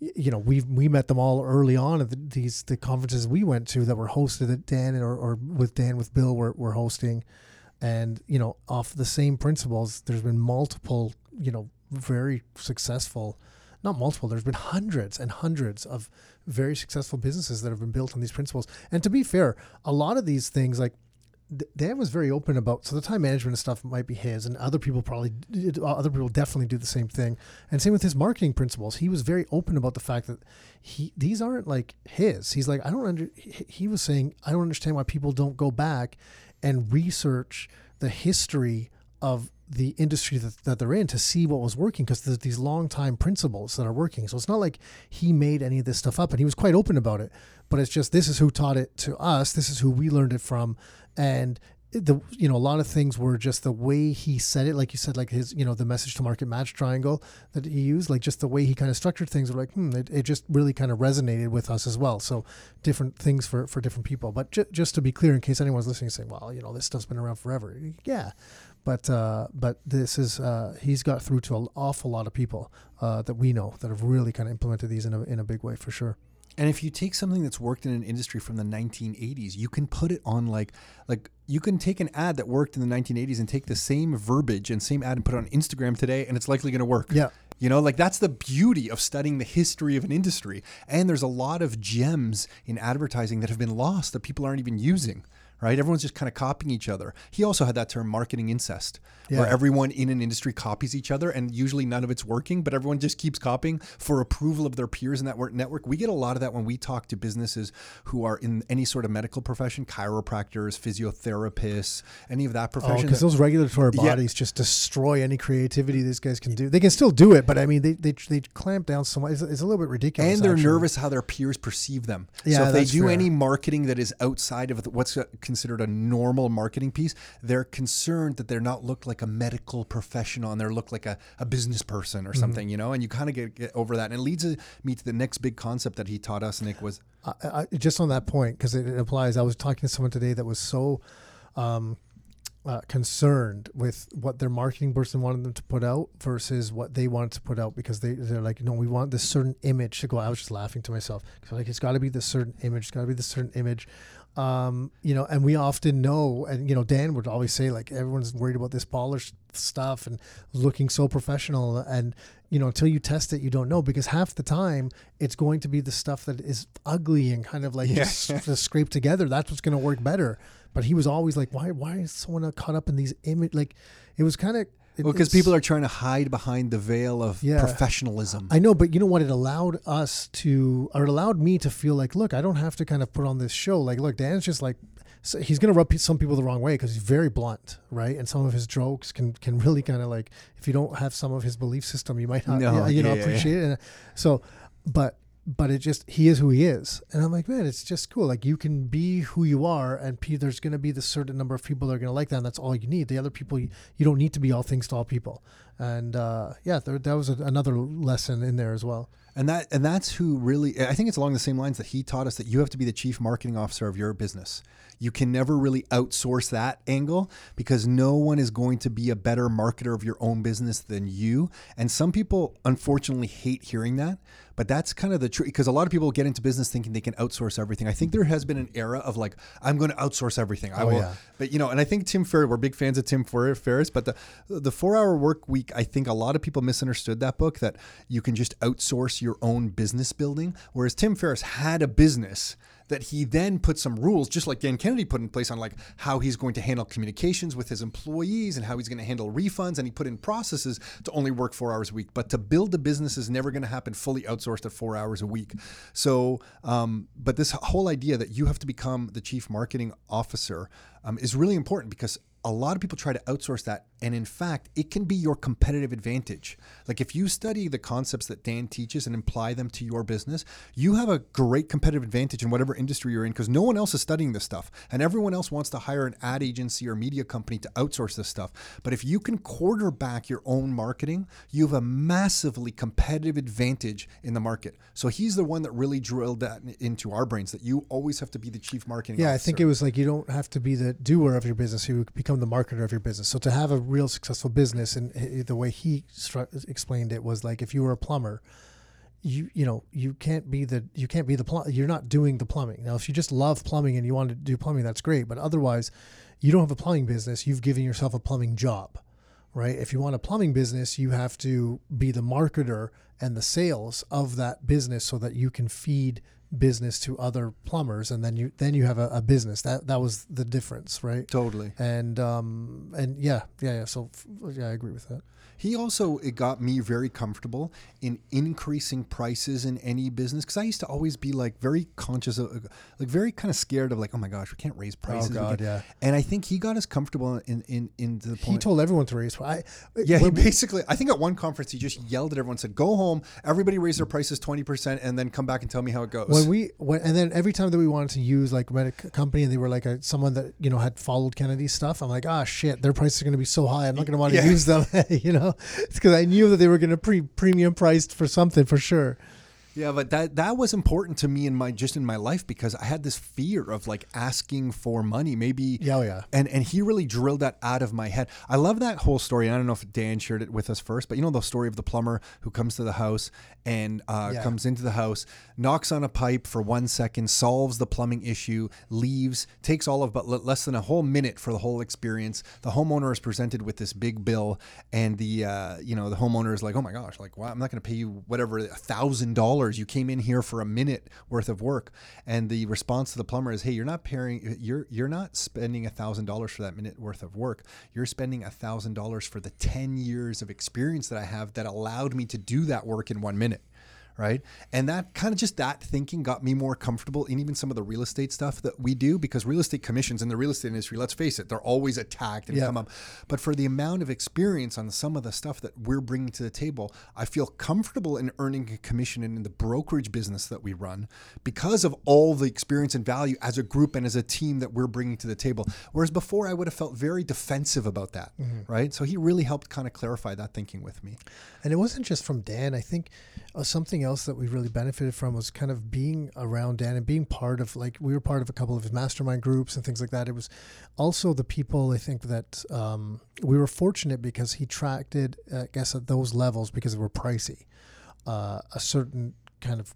you know, we we met them all early on at the, these the conferences we went to that were hosted at Dan or, or with Dan with Bill were, were hosting, and you know, off the same principles. There's been multiple, you know, very successful not multiple there's been hundreds and hundreds of very successful businesses that have been built on these principles and to be fair a lot of these things like Dan was very open about so the time management and stuff might be his and other people probably other people definitely do the same thing and same with his marketing principles he was very open about the fact that he these aren't like his he's like I don't under he was saying I don't understand why people don't go back and research the history of the industry that, that they're in to see what was working because there's these long time principles that are working. So it's not like he made any of this stuff up and he was quite open about it. But it's just this is who taught it to us. This is who we learned it from. And the you know a lot of things were just the way he said it like you said like his you know the message to market match triangle that he used like just the way he kind of structured things were like hmm it, it just really kind of resonated with us as well. So different things for for different people. But ju- just to be clear in case anyone's listening saying well you know this stuff's been around forever. Yeah. But uh, but this is uh, he's got through to an awful lot of people uh, that we know that have really kind of implemented these in a, in a big way for sure And if you take something that's worked in an industry from the 1980s, you can put it on like like you can take an ad that worked in the 1980s and take the same verbiage and same ad and put it on Instagram today, and it's likely going to work. Yeah. You know, like that's the beauty of studying the history of an industry. And there's a lot of gems in advertising that have been lost that people aren't even using. Right? Everyone's just kind of copying each other. He also had that term marketing incest, where everyone in an industry copies each other and usually none of it's working, but everyone just keeps copying for approval of their peers in that network. We get a lot of that when we talk to businesses who are in any sort of medical profession, chiropractors, physiotherapists, any of that Oh, profession. because that- those regulatory Yeah. bodies just destroy any creativity these guys can do. They can still do it, but I mean, they they, they clamp down so much. It's, it's a little bit ridiculous. and they're actually. nervous how their peers perceive them. Yeah, so if they do fair. any marketing that is outside of the- what's uh, considered a normal marketing piece, they're concerned that they're not looked like a medical professional and they're looked like a, a business person Mm-hmm. or something, you know. And you kind of get, get over that, and it leads me to the next big concept that he taught us, Nick, was I, I, just on that point because it, it applies. I was talking to someone today that was so um, uh, concerned with what their marketing person wanted them to put out versus what they wanted to put out because they they're like, no, we want this certain image to go. I was just laughing to myself 'Cause like it's got to be this certain image. It's got to be this certain image. Um, you know, and we often know, and you know, Dan would always say like everyone's worried about this polished stuff and looking so professional, and you know, until you test it, you don't know because half the time it's going to be the stuff that is ugly and kind of like Yeah. just, just scraped together. That's what's going to work better. But he was always like, why, why is someone caught up in these image? Like, it was kind of well, because people are trying to hide behind the veil of Yeah. professionalism. I know, but you know what? It allowed us to, or it allowed me to feel like, look, I don't have to kind of put on this show. Like, look, Dan's just like, so he's going to rub some people the wrong way because he's very blunt, right? And some of his jokes can can really kind of like, if you don't have some of his belief system, you might not, No, you know, yeah, yeah, appreciate it. And so, but but it just he is who he is, and I'm like, man, it's just cool. Like you can be who you are, and pe- there's going to be the certain number of people that are going to like that, and that's all you need. The other people, you, you don't need to be all things to all people. And uh, yeah, there, that was a, another lesson in there as well. And that and that's who really I think it's along the same lines that he taught us that you have to be the chief marketing officer of your business. You can never really outsource that angle because no one is going to be a better marketer of your own business than you. And some people unfortunately hate hearing that, but that's kind of the truth because a lot of people get into business thinking they can outsource everything. I think there has been an era of like I'm going to outsource everything. I Oh, will yeah. but you know, and I think Tim Ferriss, we're big fans of Tim Fer- Ferriss, but the the four hour work week, I think a lot of people misunderstood that book that you can just outsource your own business building. Whereas Tim Ferriss had a business that he then put some rules, just like Dan Kennedy put in place on like how he's going to handle communications with his employees and how he's going to handle refunds, and he put in processes to only work four hours a week. But to build a business is never going to happen fully outsourced at four hours a week. So, um, but this whole idea that you have to become the chief marketing officer um, is really important because a lot of people try to outsource that and in fact it can be your competitive advantage. Like if you study the concepts that dan teaches and apply them to your business you have a great competitive advantage in whatever industry you're in because no one else is studying this stuff and everyone else wants to hire an ad agency or media company to outsource this stuff. But if you can quarterback your own marketing you have a massively competitive advantage in the market. So he's the one that really drilled that into our brains that you always have to be the chief marketing Yeah, I think it was like you don't have to be the doer of your business; you become the marketer of your business. So to have a real successful business, and eh, eh, the way he explained it was like if you were a plumber, you you know you can't be the you can't be the plum. You're not doing the plumbing now. If you just love plumbing and you want to do plumbing, that's great. But otherwise, you don't have a plumbing business. You've given yourself a plumbing job, right? If you want a plumbing business, you have to be the marketer and the sales of that business so that you can feed business to other plumbers and then you then you have a, a business. That that was the difference right? Totally. And um and yeah yeah yeah. So f- yeah i agree with that He also it got me very comfortable in increasing prices in any business because I used to always be like very conscious of like very kind of scared of like oh my gosh we can't raise prices. Oh, God, yeah. And I think he got us comfortable in in into the point. He told everyone to raise. I, yeah, he basically. I think at one conference he just yelled at everyone, said, "Go home, everybody raise their prices twenty percent, and then come back and tell me how it goes." when we when, and then every time that we wanted to use like met a company and they were like a, someone that you know had followed Kennedy's stuff, I'm like, ah, shit, their prices are going to be so high, I'm not going to want to Yeah. use them. you know, it's because I knew that they were going to pre premium priced for something for sure. Yeah, but that that was important to me in my just in my life because I had this fear of like asking for money. Maybe Yeah, oh, yeah. And and he really drilled that out of my head. I love that whole story. I don't know if Dan shared it with us first, but you know the story of the plumber who comes to the house and uh, Yeah. comes into the house, knocks on a pipe for one second, solves the plumbing issue, leaves, takes all of but le- less than a whole minute for the whole experience. The homeowner is presented with this big bill, and the uh, you know the homeowner is like, oh my gosh, like wow, I'm not going to pay you whatever a thousand dollars. You came in here for a minute worth of work, and the response to the plumber is, hey, you're not paying, you're you're not spending a thousand dollars for that minute worth of work. You're spending a thousand dollars for the ten years of experience that I have that allowed me to do that work in one minute right? And that kind of just that thinking got me more comfortable in even some of the real estate stuff that we do because real estate commissions in the real estate industry, let's face it, they're always attacked and Yeah. come up. But for the amount of experience on some of the stuff that we're bringing to the table, I feel comfortable in earning a commission in the brokerage business that we run because of all the experience and value as a group and as a team that we're bringing to the table. Whereas before, I would have felt very defensive about that, right? So he really helped kind of clarify that thinking with me. And it wasn't just from Dan. I think uh, something else that we really benefited from was kind of being around Dan and being part of like we were part of a couple of his mastermind groups and things like that. It was also the people I think that um, we were fortunate because he uh, I guess, at those levels because they were pricey. Uh, a certain kind of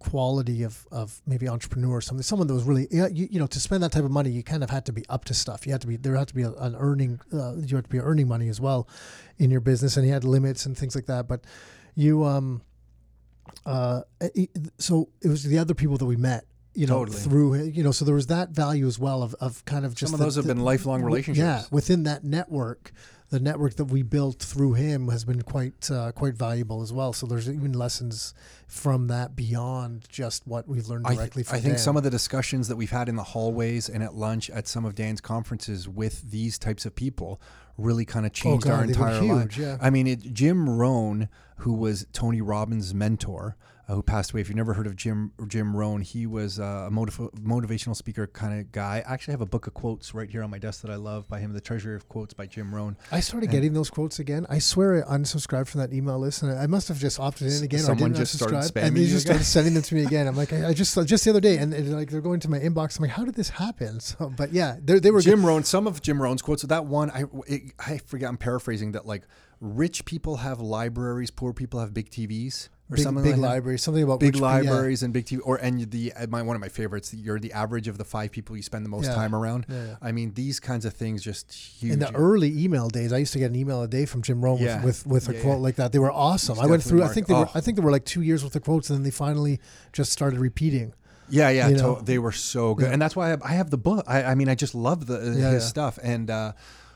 quality of, of maybe entrepreneur or something someone that was really you, you know to spend that type of money you kind of had to be up to stuff you had to be there had to be an earning uh, you had to be earning money as well in your business and he had limits and things like that but you um uh it- so it was the other people that we met you know Totally. through you know so there was that value as well of, of kind of just Some of the- those have the- been lifelong relationships. yeah within that network the network that we built through him has been quite uh, quite valuable as well so there's even lessons from that beyond just what we've learned I, directly th- from I think Dan. some of the discussions that we've had in the hallways and at lunch at some of Dan's conferences with these types of people really kind of changed Oh, God, our entire huge, life. yeah. I mean, it, Jim Rohn, who was Tony Robbins' mentor, uh, who passed away. If you've never heard of Jim Jim Rohn, he was uh, a motiv- motivational speaker kind of guy. I actually have a book of quotes right here on my desk that I love by him, The Treasury of Quotes by Jim Rohn. I started and- getting those quotes again. I swear I unsubscribed from that email list, and I must have just opted in again. someone or didn't just started spamming and they just started sending them to me again. I'm like, I, I just just the other day, and, and, like they're going to my inbox. I'm like, how did this happen? So, but yeah, they they were Jim Rohn, some of Jim Rohn's quotes. That one, I, it, I forget. I'm paraphrasing that. Like, rich people have libraries, poor people have big TVs, or big, something big like that. something about Big yeah. libraries and big TV, or and the uh, my one of my favorites. You're the average of the five people you spend the most Yeah. time around. Yeah. I mean, these kinds of things just huge. In the early email days, I used to get an email a day from Jim Rohn Yeah. with, with, with a quote like that. They were awesome. I went through. I think they marked- were. oh. I think there were like two years worth of quotes, and then they finally just started repeating. Yeah, yeah, you to- they were so good, and that's why I have, I have the book. I, I mean, I just love the his stuff. And uh,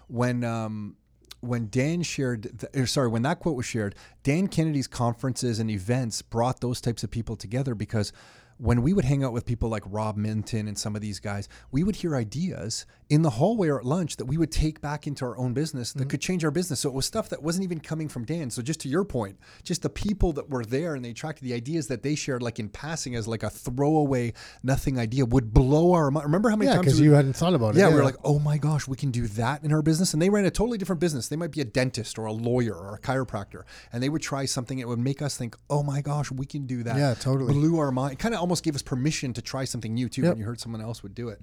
when um, when Dan shared, the, or sorry, when that quote was shared, Dan Kennedy's conferences and events brought those types of people together because. When we would hang out with people like Rob Minton and some of these guys, we would hear ideas in the hallway or at lunch that we would take back into our own business Mm-hmm. that could change our business. So it was stuff that wasn't even coming from Dan. So just to your point, just the people that were there and they attracted the ideas that they shared, like in passing as like a throwaway nothing idea, would blow our mind. Remember how many Yeah, times because you hadn't thought about it. yeah, we were like, oh my gosh, we can do that in our business. And they ran a totally different business. They might be a dentist or a lawyer or a chiropractor. And they would try something It would make us think, oh my gosh, we can do that. Yeah, totally. Blew our mind. Kind of almost gave us permission to try something new too Yep. when you heard someone else would do it.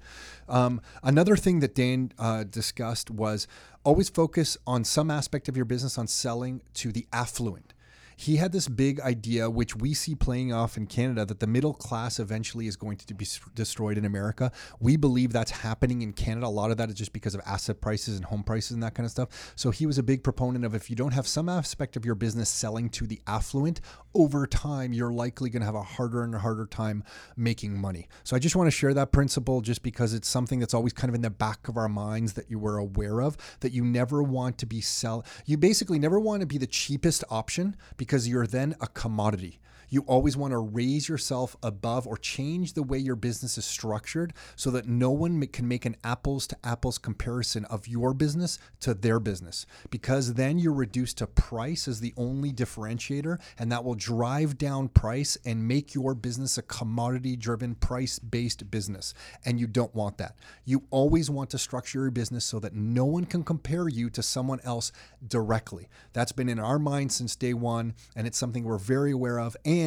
Um, another thing that Dan uh, discussed was always focus on some aspect of your business on selling to the affluent. He had this big idea, which we see playing off in Canada, that the middle class eventually is going to be destroyed in America. We believe that's happening in Canada. A lot of that is just because of asset prices and home prices and that kind of stuff. So he was a big proponent of if you don't have some aspect of your business selling to the affluent, over time, you're likely going to have a harder and harder time making money. So I just want to share that principle just because it's something that's always kind of in the back of our minds that you were aware of, that you never want to be sell. You basically never want to be the cheapest option because you're then a commodity. You always want to raise yourself above or change the way your business is structured so that no one can make an apples to apples comparison of your business to their business. Because then you're reduced to price as the only differentiator, and that will drive down price and make your business a commodity driven, price based business. And you don't want that. You always want to structure your business so that no one can compare you to someone else directly. That's been in our mind since day one, and it's something we're very aware of. And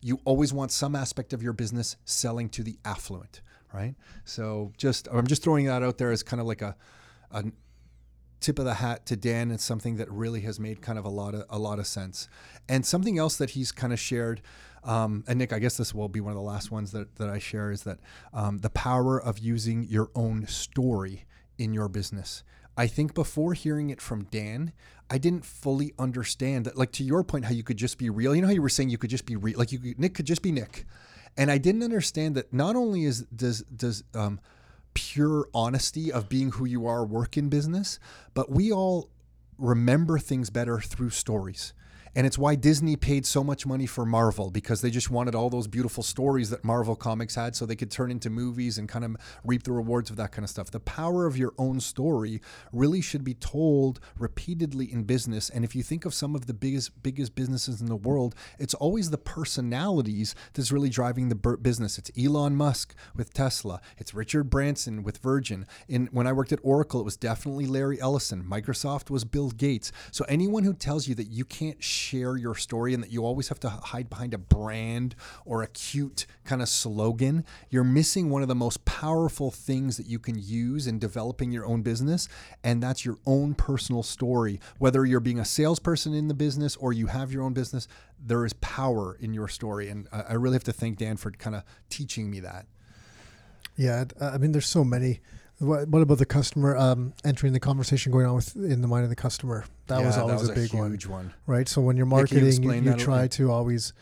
you always want some aspect of your business selling to the affluent, right? So just I'm just throwing that out there as kind of like a, a tip of the hat to Dan. It's something that really has made kind of a lot of a lot of sense. And something else that he's kind of shared. Um, and Nick, I guess this will be one of the last ones that, that I share is that um, the power of using your own story in your business. I think before hearing it from Dan, I didn't fully understand that. Like to your point, how you could just be real. You know how you were saying you could just be real, like you could, Nick could just be Nick, and I didn't understand that. Not only is does does um, pure honesty of being who you are work in business, but we all remember things better through stories. And it's why Disney paid so much money for Marvel because they just wanted all those beautiful stories that Marvel Comics had so they could turn into movies and kind of reap the rewards of that kind of stuff. The power of your own story really should be told repeatedly in business. And if you think of some of the biggest biggest businesses in the world, it's always the personalities that's really driving the business. It's Elon Musk with Tesla. It's Richard Branson with Virgin. In when I worked at Oracle, it was definitely Larry Ellison. Microsoft was Bill Gates. So anyone who tells you that you can't share your story and that you always have to hide behind a brand or a cute kind of slogan, you're missing one of the most powerful things that you can use in developing your own business, and that's your own personal story. Whether you're being a salesperson in the business or you have your own business, there is power in your story, and I really have to thank Dan for kind of teaching me that. Yeah, I mean, there's so many. What, what about the customer um, entering the conversation going on with in the mind of the customer? That was Yeah, always a big one, huge one. right? So when you're Yeah, you marketing, you, you try to always,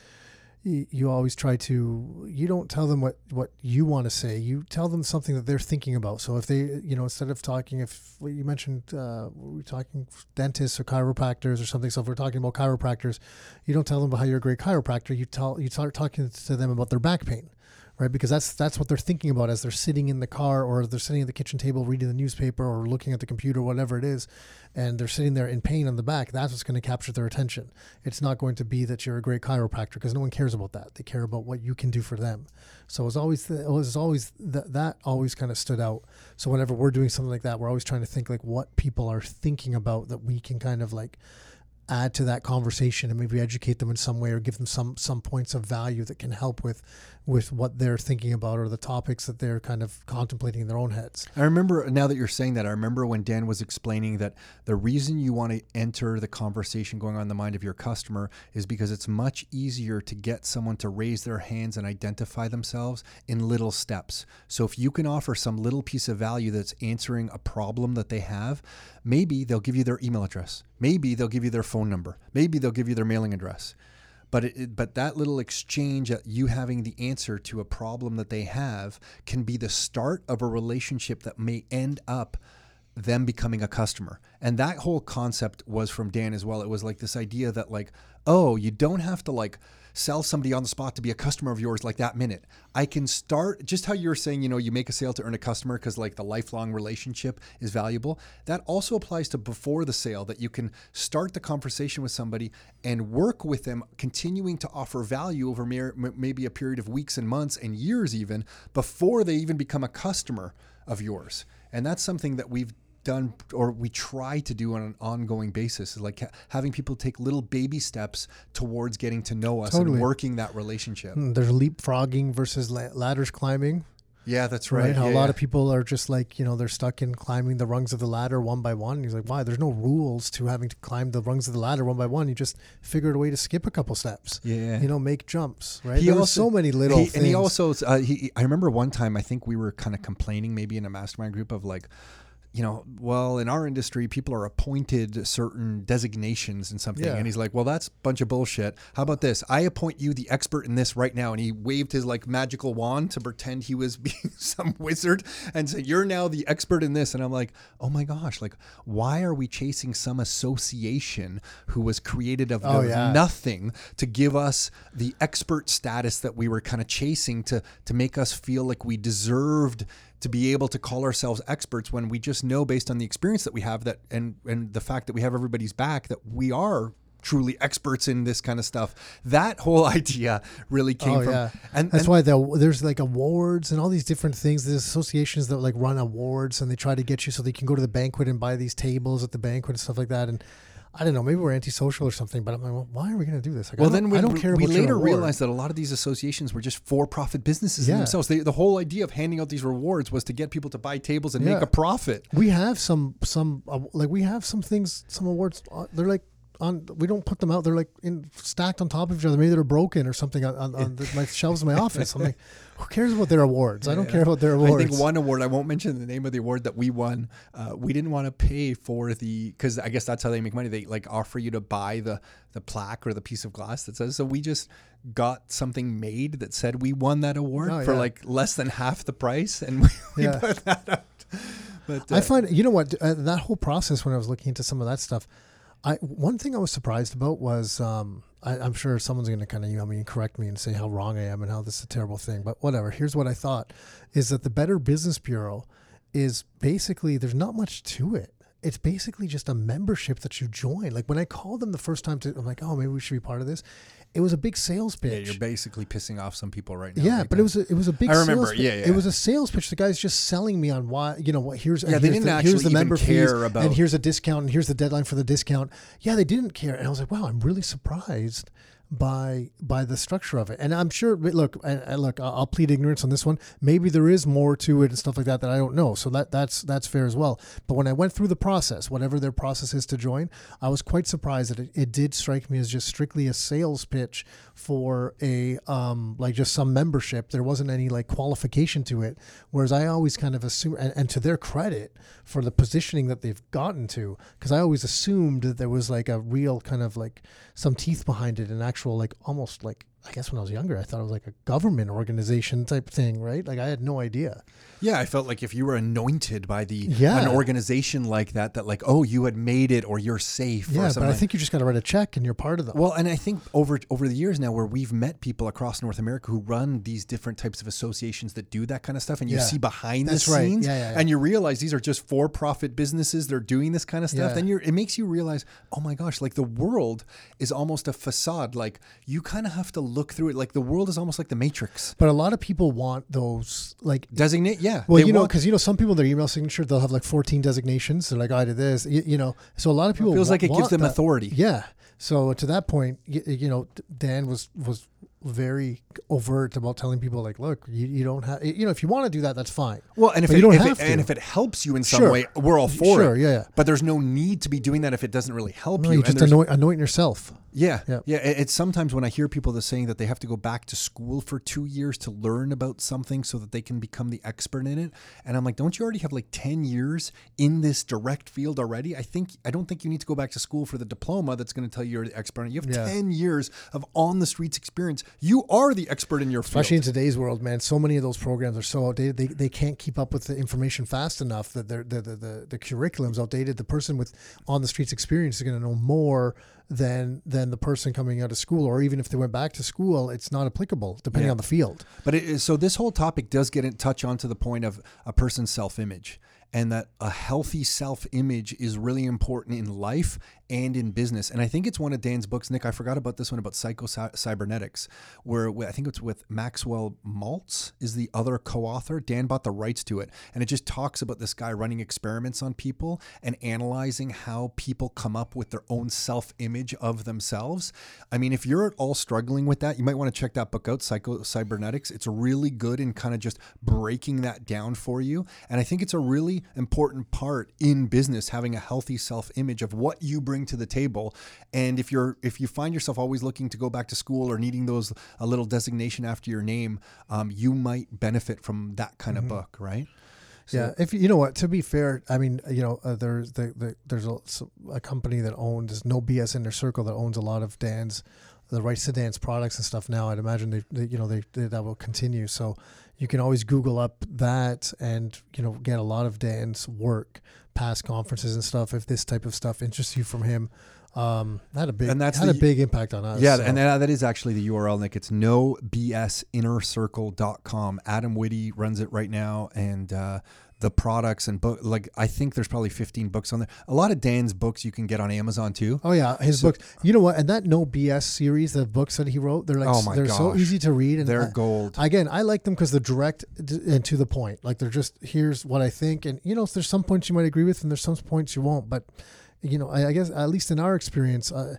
you, you always try to. You don't tell them what what you want to say. You tell them something that they're thinking about. So if they, you know, instead of talking, if you mentioned uh, we're talking dentists or chiropractors or something. So if we're talking about chiropractors, you don't tell them about how you're a great chiropractor. You tell you start talking to them about their back pain right? Because that's that's what they're thinking about as they're sitting in the car or they're sitting at the kitchen table reading the newspaper or looking at the computer, whatever it is, and they're sitting there in pain on the back. That's what's going to capture their attention. It's not going to be that you're a great chiropractor because no one cares about that. They care about what you can do for them. So it's always it was always that that always kind of stood out. So whenever we're doing something like that, we're always trying to think like what people are thinking about that we can kind of like add to that conversation and maybe educate them in some way or give them some some points of value that can help with with what they're thinking about or the topics that they're kind of contemplating in their own heads. I remember now that you're saying that, I remember when Dan was explaining that the reason you want to enter the conversation going on in the mind of your customer is because it's much easier to get someone to raise their hands and identify themselves in little steps. So if you can offer some little piece of value that's answering a problem that they have, maybe they'll give you their email address. Maybe they'll give you their phone number. Maybe they'll give you their mailing address. But it, but that little exchange, uh, you having the answer to a problem that they have, can be the start of a relationship that may end up them becoming a customer. And that whole concept was from Dan as well. It was like this idea that like, oh, you don't have to like sell somebody on the spot to be a customer of yours like that minute. I can start just how you're saying, you know, you make a sale to earn a customer because like the lifelong relationship is valuable. That also applies to before the sale that you can start the conversation with somebody and work with them, continuing to offer value over maybe a period of weeks and months and years even before they even become a customer of yours. And that's something that we've done or we try to do on an ongoing basis is like ha- having people take little baby steps towards getting to know us Totally. and working that relationship. Hmm, There's leapfrogging versus la- ladders climbing. Yeah, that's right? right. How Yeah, a lot yeah. of people are just like, you know, they're stuck in climbing the rungs of the ladder one by one. And he's like, why? There's no rules to having to climb the rungs of the ladder one by one. You just figure out a way to skip a couple steps. Yeah. You know, make jumps, right? He There also- so many little He- things. and he also uh, he I remember one time I think we were kind of complaining maybe in a mastermind group of like you know well in our industry people are appointed certain designations and something. Yeah. and he's like well that's a bunch of bullshit. How about this? I appoint you the expert in this right now. And he waved his like magical wand to pretend he was being some wizard and said you're now the expert in this. And I'm like oh my gosh like why are we chasing some association who was created of Oh, yeah. nothing to give us the expert status that we were kind of chasing to to make us feel like we deserved to be able to call ourselves experts when we just know based on the experience that we have that and and the fact that we have everybody's back that we are truly experts in this kind of stuff that whole idea really came Oh from yeah, and that's and- why the, there's like awards and all these different things. There's associations that like run awards and they try to get you so they can go to the banquet and buy these tables at the banquet and stuff like that. And I don't know, maybe we're antisocial or something. But I'm like, well, why are we going to do this? Like, Well, I don't, then we, I don't care we later realized that a lot of these associations were just for-profit businesses in Yeah. themselves. They, the whole idea of handing out these rewards was to get people to buy tables and Yeah. make a profit. we have some some uh, like we have some things some awards uh, they're like on we don't put them out they're like in stacked on top of each other maybe they're broken or something on, on, on the, my shelves in my office i'm like who cares about their awards i don't Yeah. care about their awards I think one award, I won't mention the name of the award that we won. Uh, we didn't want to pay for the, because I guess that's how they make money. They like offer you to buy the the plaque or the piece of glass that says. So we just got something made that said we won that award Oh, for yeah. like less than half the price, and we, we Yeah. put that out. But I uh, find you know what uh, that whole process when I was looking into some of that stuff. I one thing I was surprised about was um, I, I'm sure someone's going to kind of you know I mean correct me and say how wrong I am and how this is a terrible thing, but whatever. Here's what I thought: is that the Better Business Bureau is basically there's not much to it. It's basically just a membership that you join. Like when I called them the first time to, I'm like, oh, maybe we should be part of this. It was a big sales pitch. yeah, you're basically pissing off some people right now. Yeah, like but that. it was a, it was a big. I remember, yeah, yeah. It was a sales pitch. The guy's just selling me on why you know what here's Yeah, and they didn't the, actually here's the even member care fees about- and here's a discount and here's the deadline for the discount. Yeah, they didn't care, and I was like, wow, I'm really surprised by by the structure of it. And I'm sure. Look, and, and look, I'll plead ignorance on this one. Maybe there is more to it and stuff like that that I don't know. So that that's that's fair as well. But when I went through the process, whatever their process is to join, I was quite surprised that it, it did strike me as just strictly a sales pitch for a um like just some membership. There wasn't any like qualification to it. Whereas I always kind of assume, and, and to their credit for the positioning that they've gotten to, because I always assumed that there was like a real kind of like some teeth behind it, an actual like almost like I guess when I was younger, I thought it was like a government organization type thing, right? Like I had no idea. Yeah, I felt like if you were anointed by the Yeah. an organization like that, that like oh you had made it or you're safe. or Yeah, but I think you just got to write a check and you're part of them. Well, and I think over over the years now, where we've met people across North America who run these different types of associations that do that kind of stuff, and you Yeah. see behind That's the right. scenes, Yeah, and you realize these are just for-profit businesses. They're doing this kind of stuff. Then you're it makes you realize, oh my gosh, like the world is almost a facade. Like you kind of have to look through it. Like the world is almost like the Matrix. but a lot of people want those like Designate, yeah. Well, you know, because you know, some people their email signature they'll have like 14 designations. They're like, oh, I did this, you, you know. So a lot of people it feels wa- like it gives them that. authority. Yeah. So to that point, you, you know, Dan was was very overt about telling people like, look, you, you don't have, you know, if you want to do that, that's fine. Well, and if But it, you don't if have it, and if it helps you in some Sure. way, we're all for Sure, it. yeah, yeah. But there's no need to be doing that if it doesn't really help No, you. you just anoint yourself. Yeah, Yeah. yeah. It's sometimes when I hear people that saying that they have to go back to school for two years to learn about something so that they can become the expert in it, and I'm like, don't you already have like ten years in this direct field already? I think I don't think you need to go back to school for the diploma that's going to tell you you're the expert. You have Yeah. ten years of on the streets experience. You are the expert in your field. Especially in today's world, man, so many of those programs are so outdated. They, they can't keep up with the information fast enough that they're, the, the, the, the curriculum's outdated. The person with on the streets experience is going to know more than than the person coming out of school, or even if they went back to school, it's not applicable depending Yeah. on the field. But it is, so this whole topic does get in touch onto the point of a person's self-image and that a healthy self-image is really important in life and in business. And I think it's one of Dan's books. Nick, I forgot about this one about psycho cybernetics, where I think it's with Maxwell Maltz is the other co-author. Dan bought the rights to it, and it just talks about this guy running experiments on people and analyzing how people come up with their own self-image of themselves. I mean, if you're at all struggling with that, you might want to check that book out, Psycho Cybernetics. It's really good in kind of just breaking that down for you. And I think it's a really important part in business having a healthy self-image of what you bring to the table. And if you're if you find yourself always looking to go back to school or needing those a little designation after your name, um, you might benefit from that kind Mm-hmm. of book, right? yeah, if you know what, to be fair, I mean, you know, uh, there's the, the, there's a, a company that owns No BS Inner Circle that owns a lot of Dan's the rights to Dan's products and stuff. Now, I'd imagine they, they you know, they, they that will continue. So you can always Google up that and you know get a lot of Dan's work, past conferences and stuff. If this type of stuff interests you from him, um, had a big And that's had the- a big impact on us. Yeah, so. and that, that is actually the URL, Nick. It's no nobsinnercircle.com. Adam Witty runs it right now, and uh, the products and book, like I think there's probably 15 books on there. A lot of Dan's books you can get on Amazon too. Oh yeah, his So- books. You know what? And that No BS series, the books that he wrote, they're like Oh they're so easy to read, and They're I- gold. Again, I like them because they're direct and to the point. Like they're just here's what I think, and you know, there's some points you might agree with, and there's some points you won't. But you know, I, I guess at least in our experience, uh,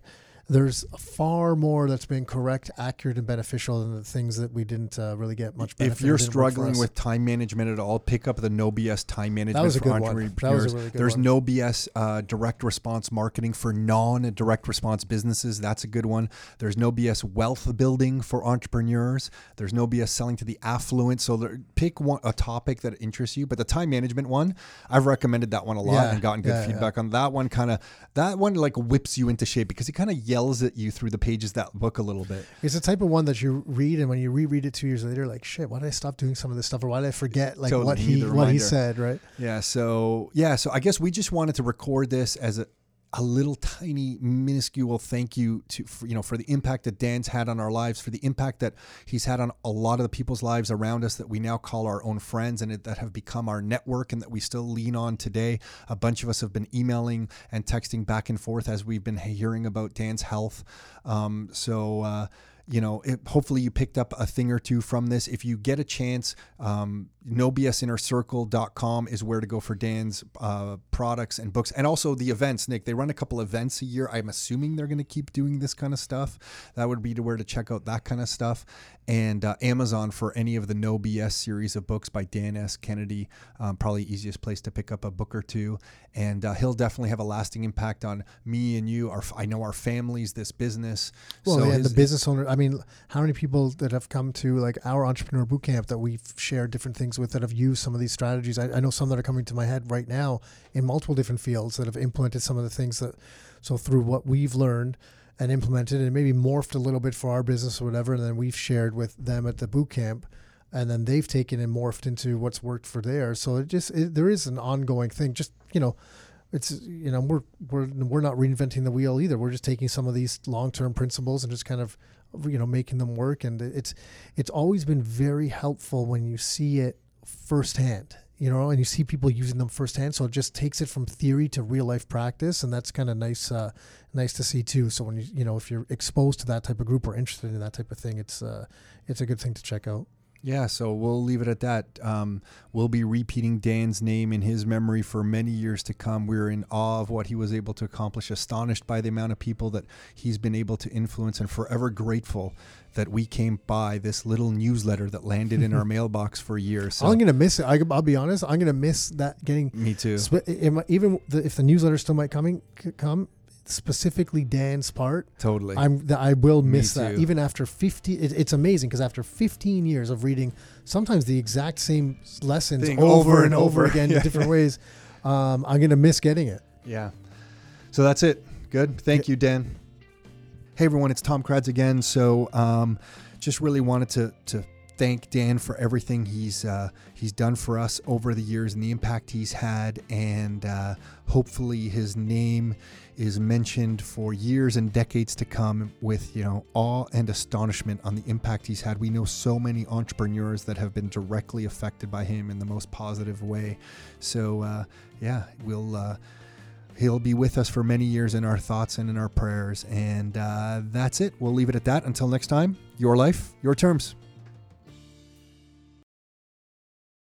there's far more that's been correct, accurate, and beneficial than the things that we didn't uh, really get much. benefit if you're or didn't work for struggling with time management at all, pick up the No BS Time Management was a for good one. Entrepreneurs. That was a really good There's one. No BS uh, Direct Response Marketing for non-direct response businesses. That's a good one. There's No BS Wealth Building for entrepreneurs. There's No BS Selling to the Affluent. So there, pick one a topic that interests you. But the time management one, I've recommended that one a lot Yeah, and gotten good yeah, feedback on that one. Kind of that one like whips you into shape because it kind of yells at you through the pages of that book a little bit. It's the type of one that you read, and when you reread it two years later, like shit, why did I stop doing some of this stuff, or why did I forget like Totally, what he what he said, right? Yeah. So yeah. So I guess we just wanted to record this as a, a little tiny minuscule thank you to for, you know for the impact that Dan's had on our lives, for the impact that he's had on a lot of the people's lives around us that we now call our own friends and it, that have become our network and that we still lean on today. A bunch of us have been emailing and texting back and forth as we've been hearing about Dan's health. Um, so. Uh, you know, it, hopefully you picked up a thing or two from this. If you get a chance, um, nobsinnercircle.com is where to go for Dan's uh, products and books and also the events. Nick, they run a couple events a year. I'm assuming they're going to keep doing this kind of stuff. That would be to where to check out that kind of stuff. And uh, Amazon for any of the No BS series of books by Dan S. Kennedy, um, probably easiest place to pick up a book or two. And uh, he'll definitely have a lasting impact on me and you. Our, I know our families, this business. Well, So yeah, his- the business owner. I mean, how many people that have come to like our entrepreneur boot camp that we've shared different things with that have used some of these strategies? I, I know some that are coming to my head right now in multiple different fields that have implemented some of the things that. So through what we've learned and implemented, and maybe morphed a little bit for our business or whatever, and then we've shared with them at the boot camp. And then they've taken and morphed into what's worked for theirs. So it just it, there is an ongoing thing. Just you know, it's you know we're we're we're not reinventing the wheel either. We're just taking some of these long term principles and just kind of you know making them work. And it's it's always been very helpful when you see it firsthand. You know, and you see people using them firsthand, so it just takes it from theory to real life practice, and that's kind of nice, uh, nice to see too. So when you you know if you're exposed to that type of group or interested in that type of thing, it's uh, it's a good thing to check out. Yeah, so we'll leave it at that. Um, we'll be repeating Dan's name in his memory for many years to come. We're in awe of what he was able to accomplish, astonished by the amount of people that he's been able to influence, and forever grateful that we came by this little newsletter that landed in our mailbox for years. So, I'm gonna miss it. I, I'll be honest. I'm gonna miss that getting me too. I- even the, if the newsletter still might coming c- come specifically Dan's part, Totally. I'm th- I will miss that even after 50. It, it's amazing because after 15 years of reading sometimes the exact same lessons Thing over, and over, again Yeah. in different ways, um, I'm gonna miss getting it. Yeah. So that's it. Good. Thank you, Dan. Hey everyone, it's Tom Karadza again. So um, just really wanted to to thank Dan for everything he's uh, he's done for us over the years and the impact he's had, and uh, hopefully his name is mentioned for years and decades to come with you know awe and astonishment on the impact he's had. We know so many entrepreneurs that have been directly affected by him in the most positive way. So uh, yeah, we'll. Uh, He'll be with us for many years in our thoughts and in our prayers. And uh, that's it. We'll leave it at that. Until next time, your life, your terms.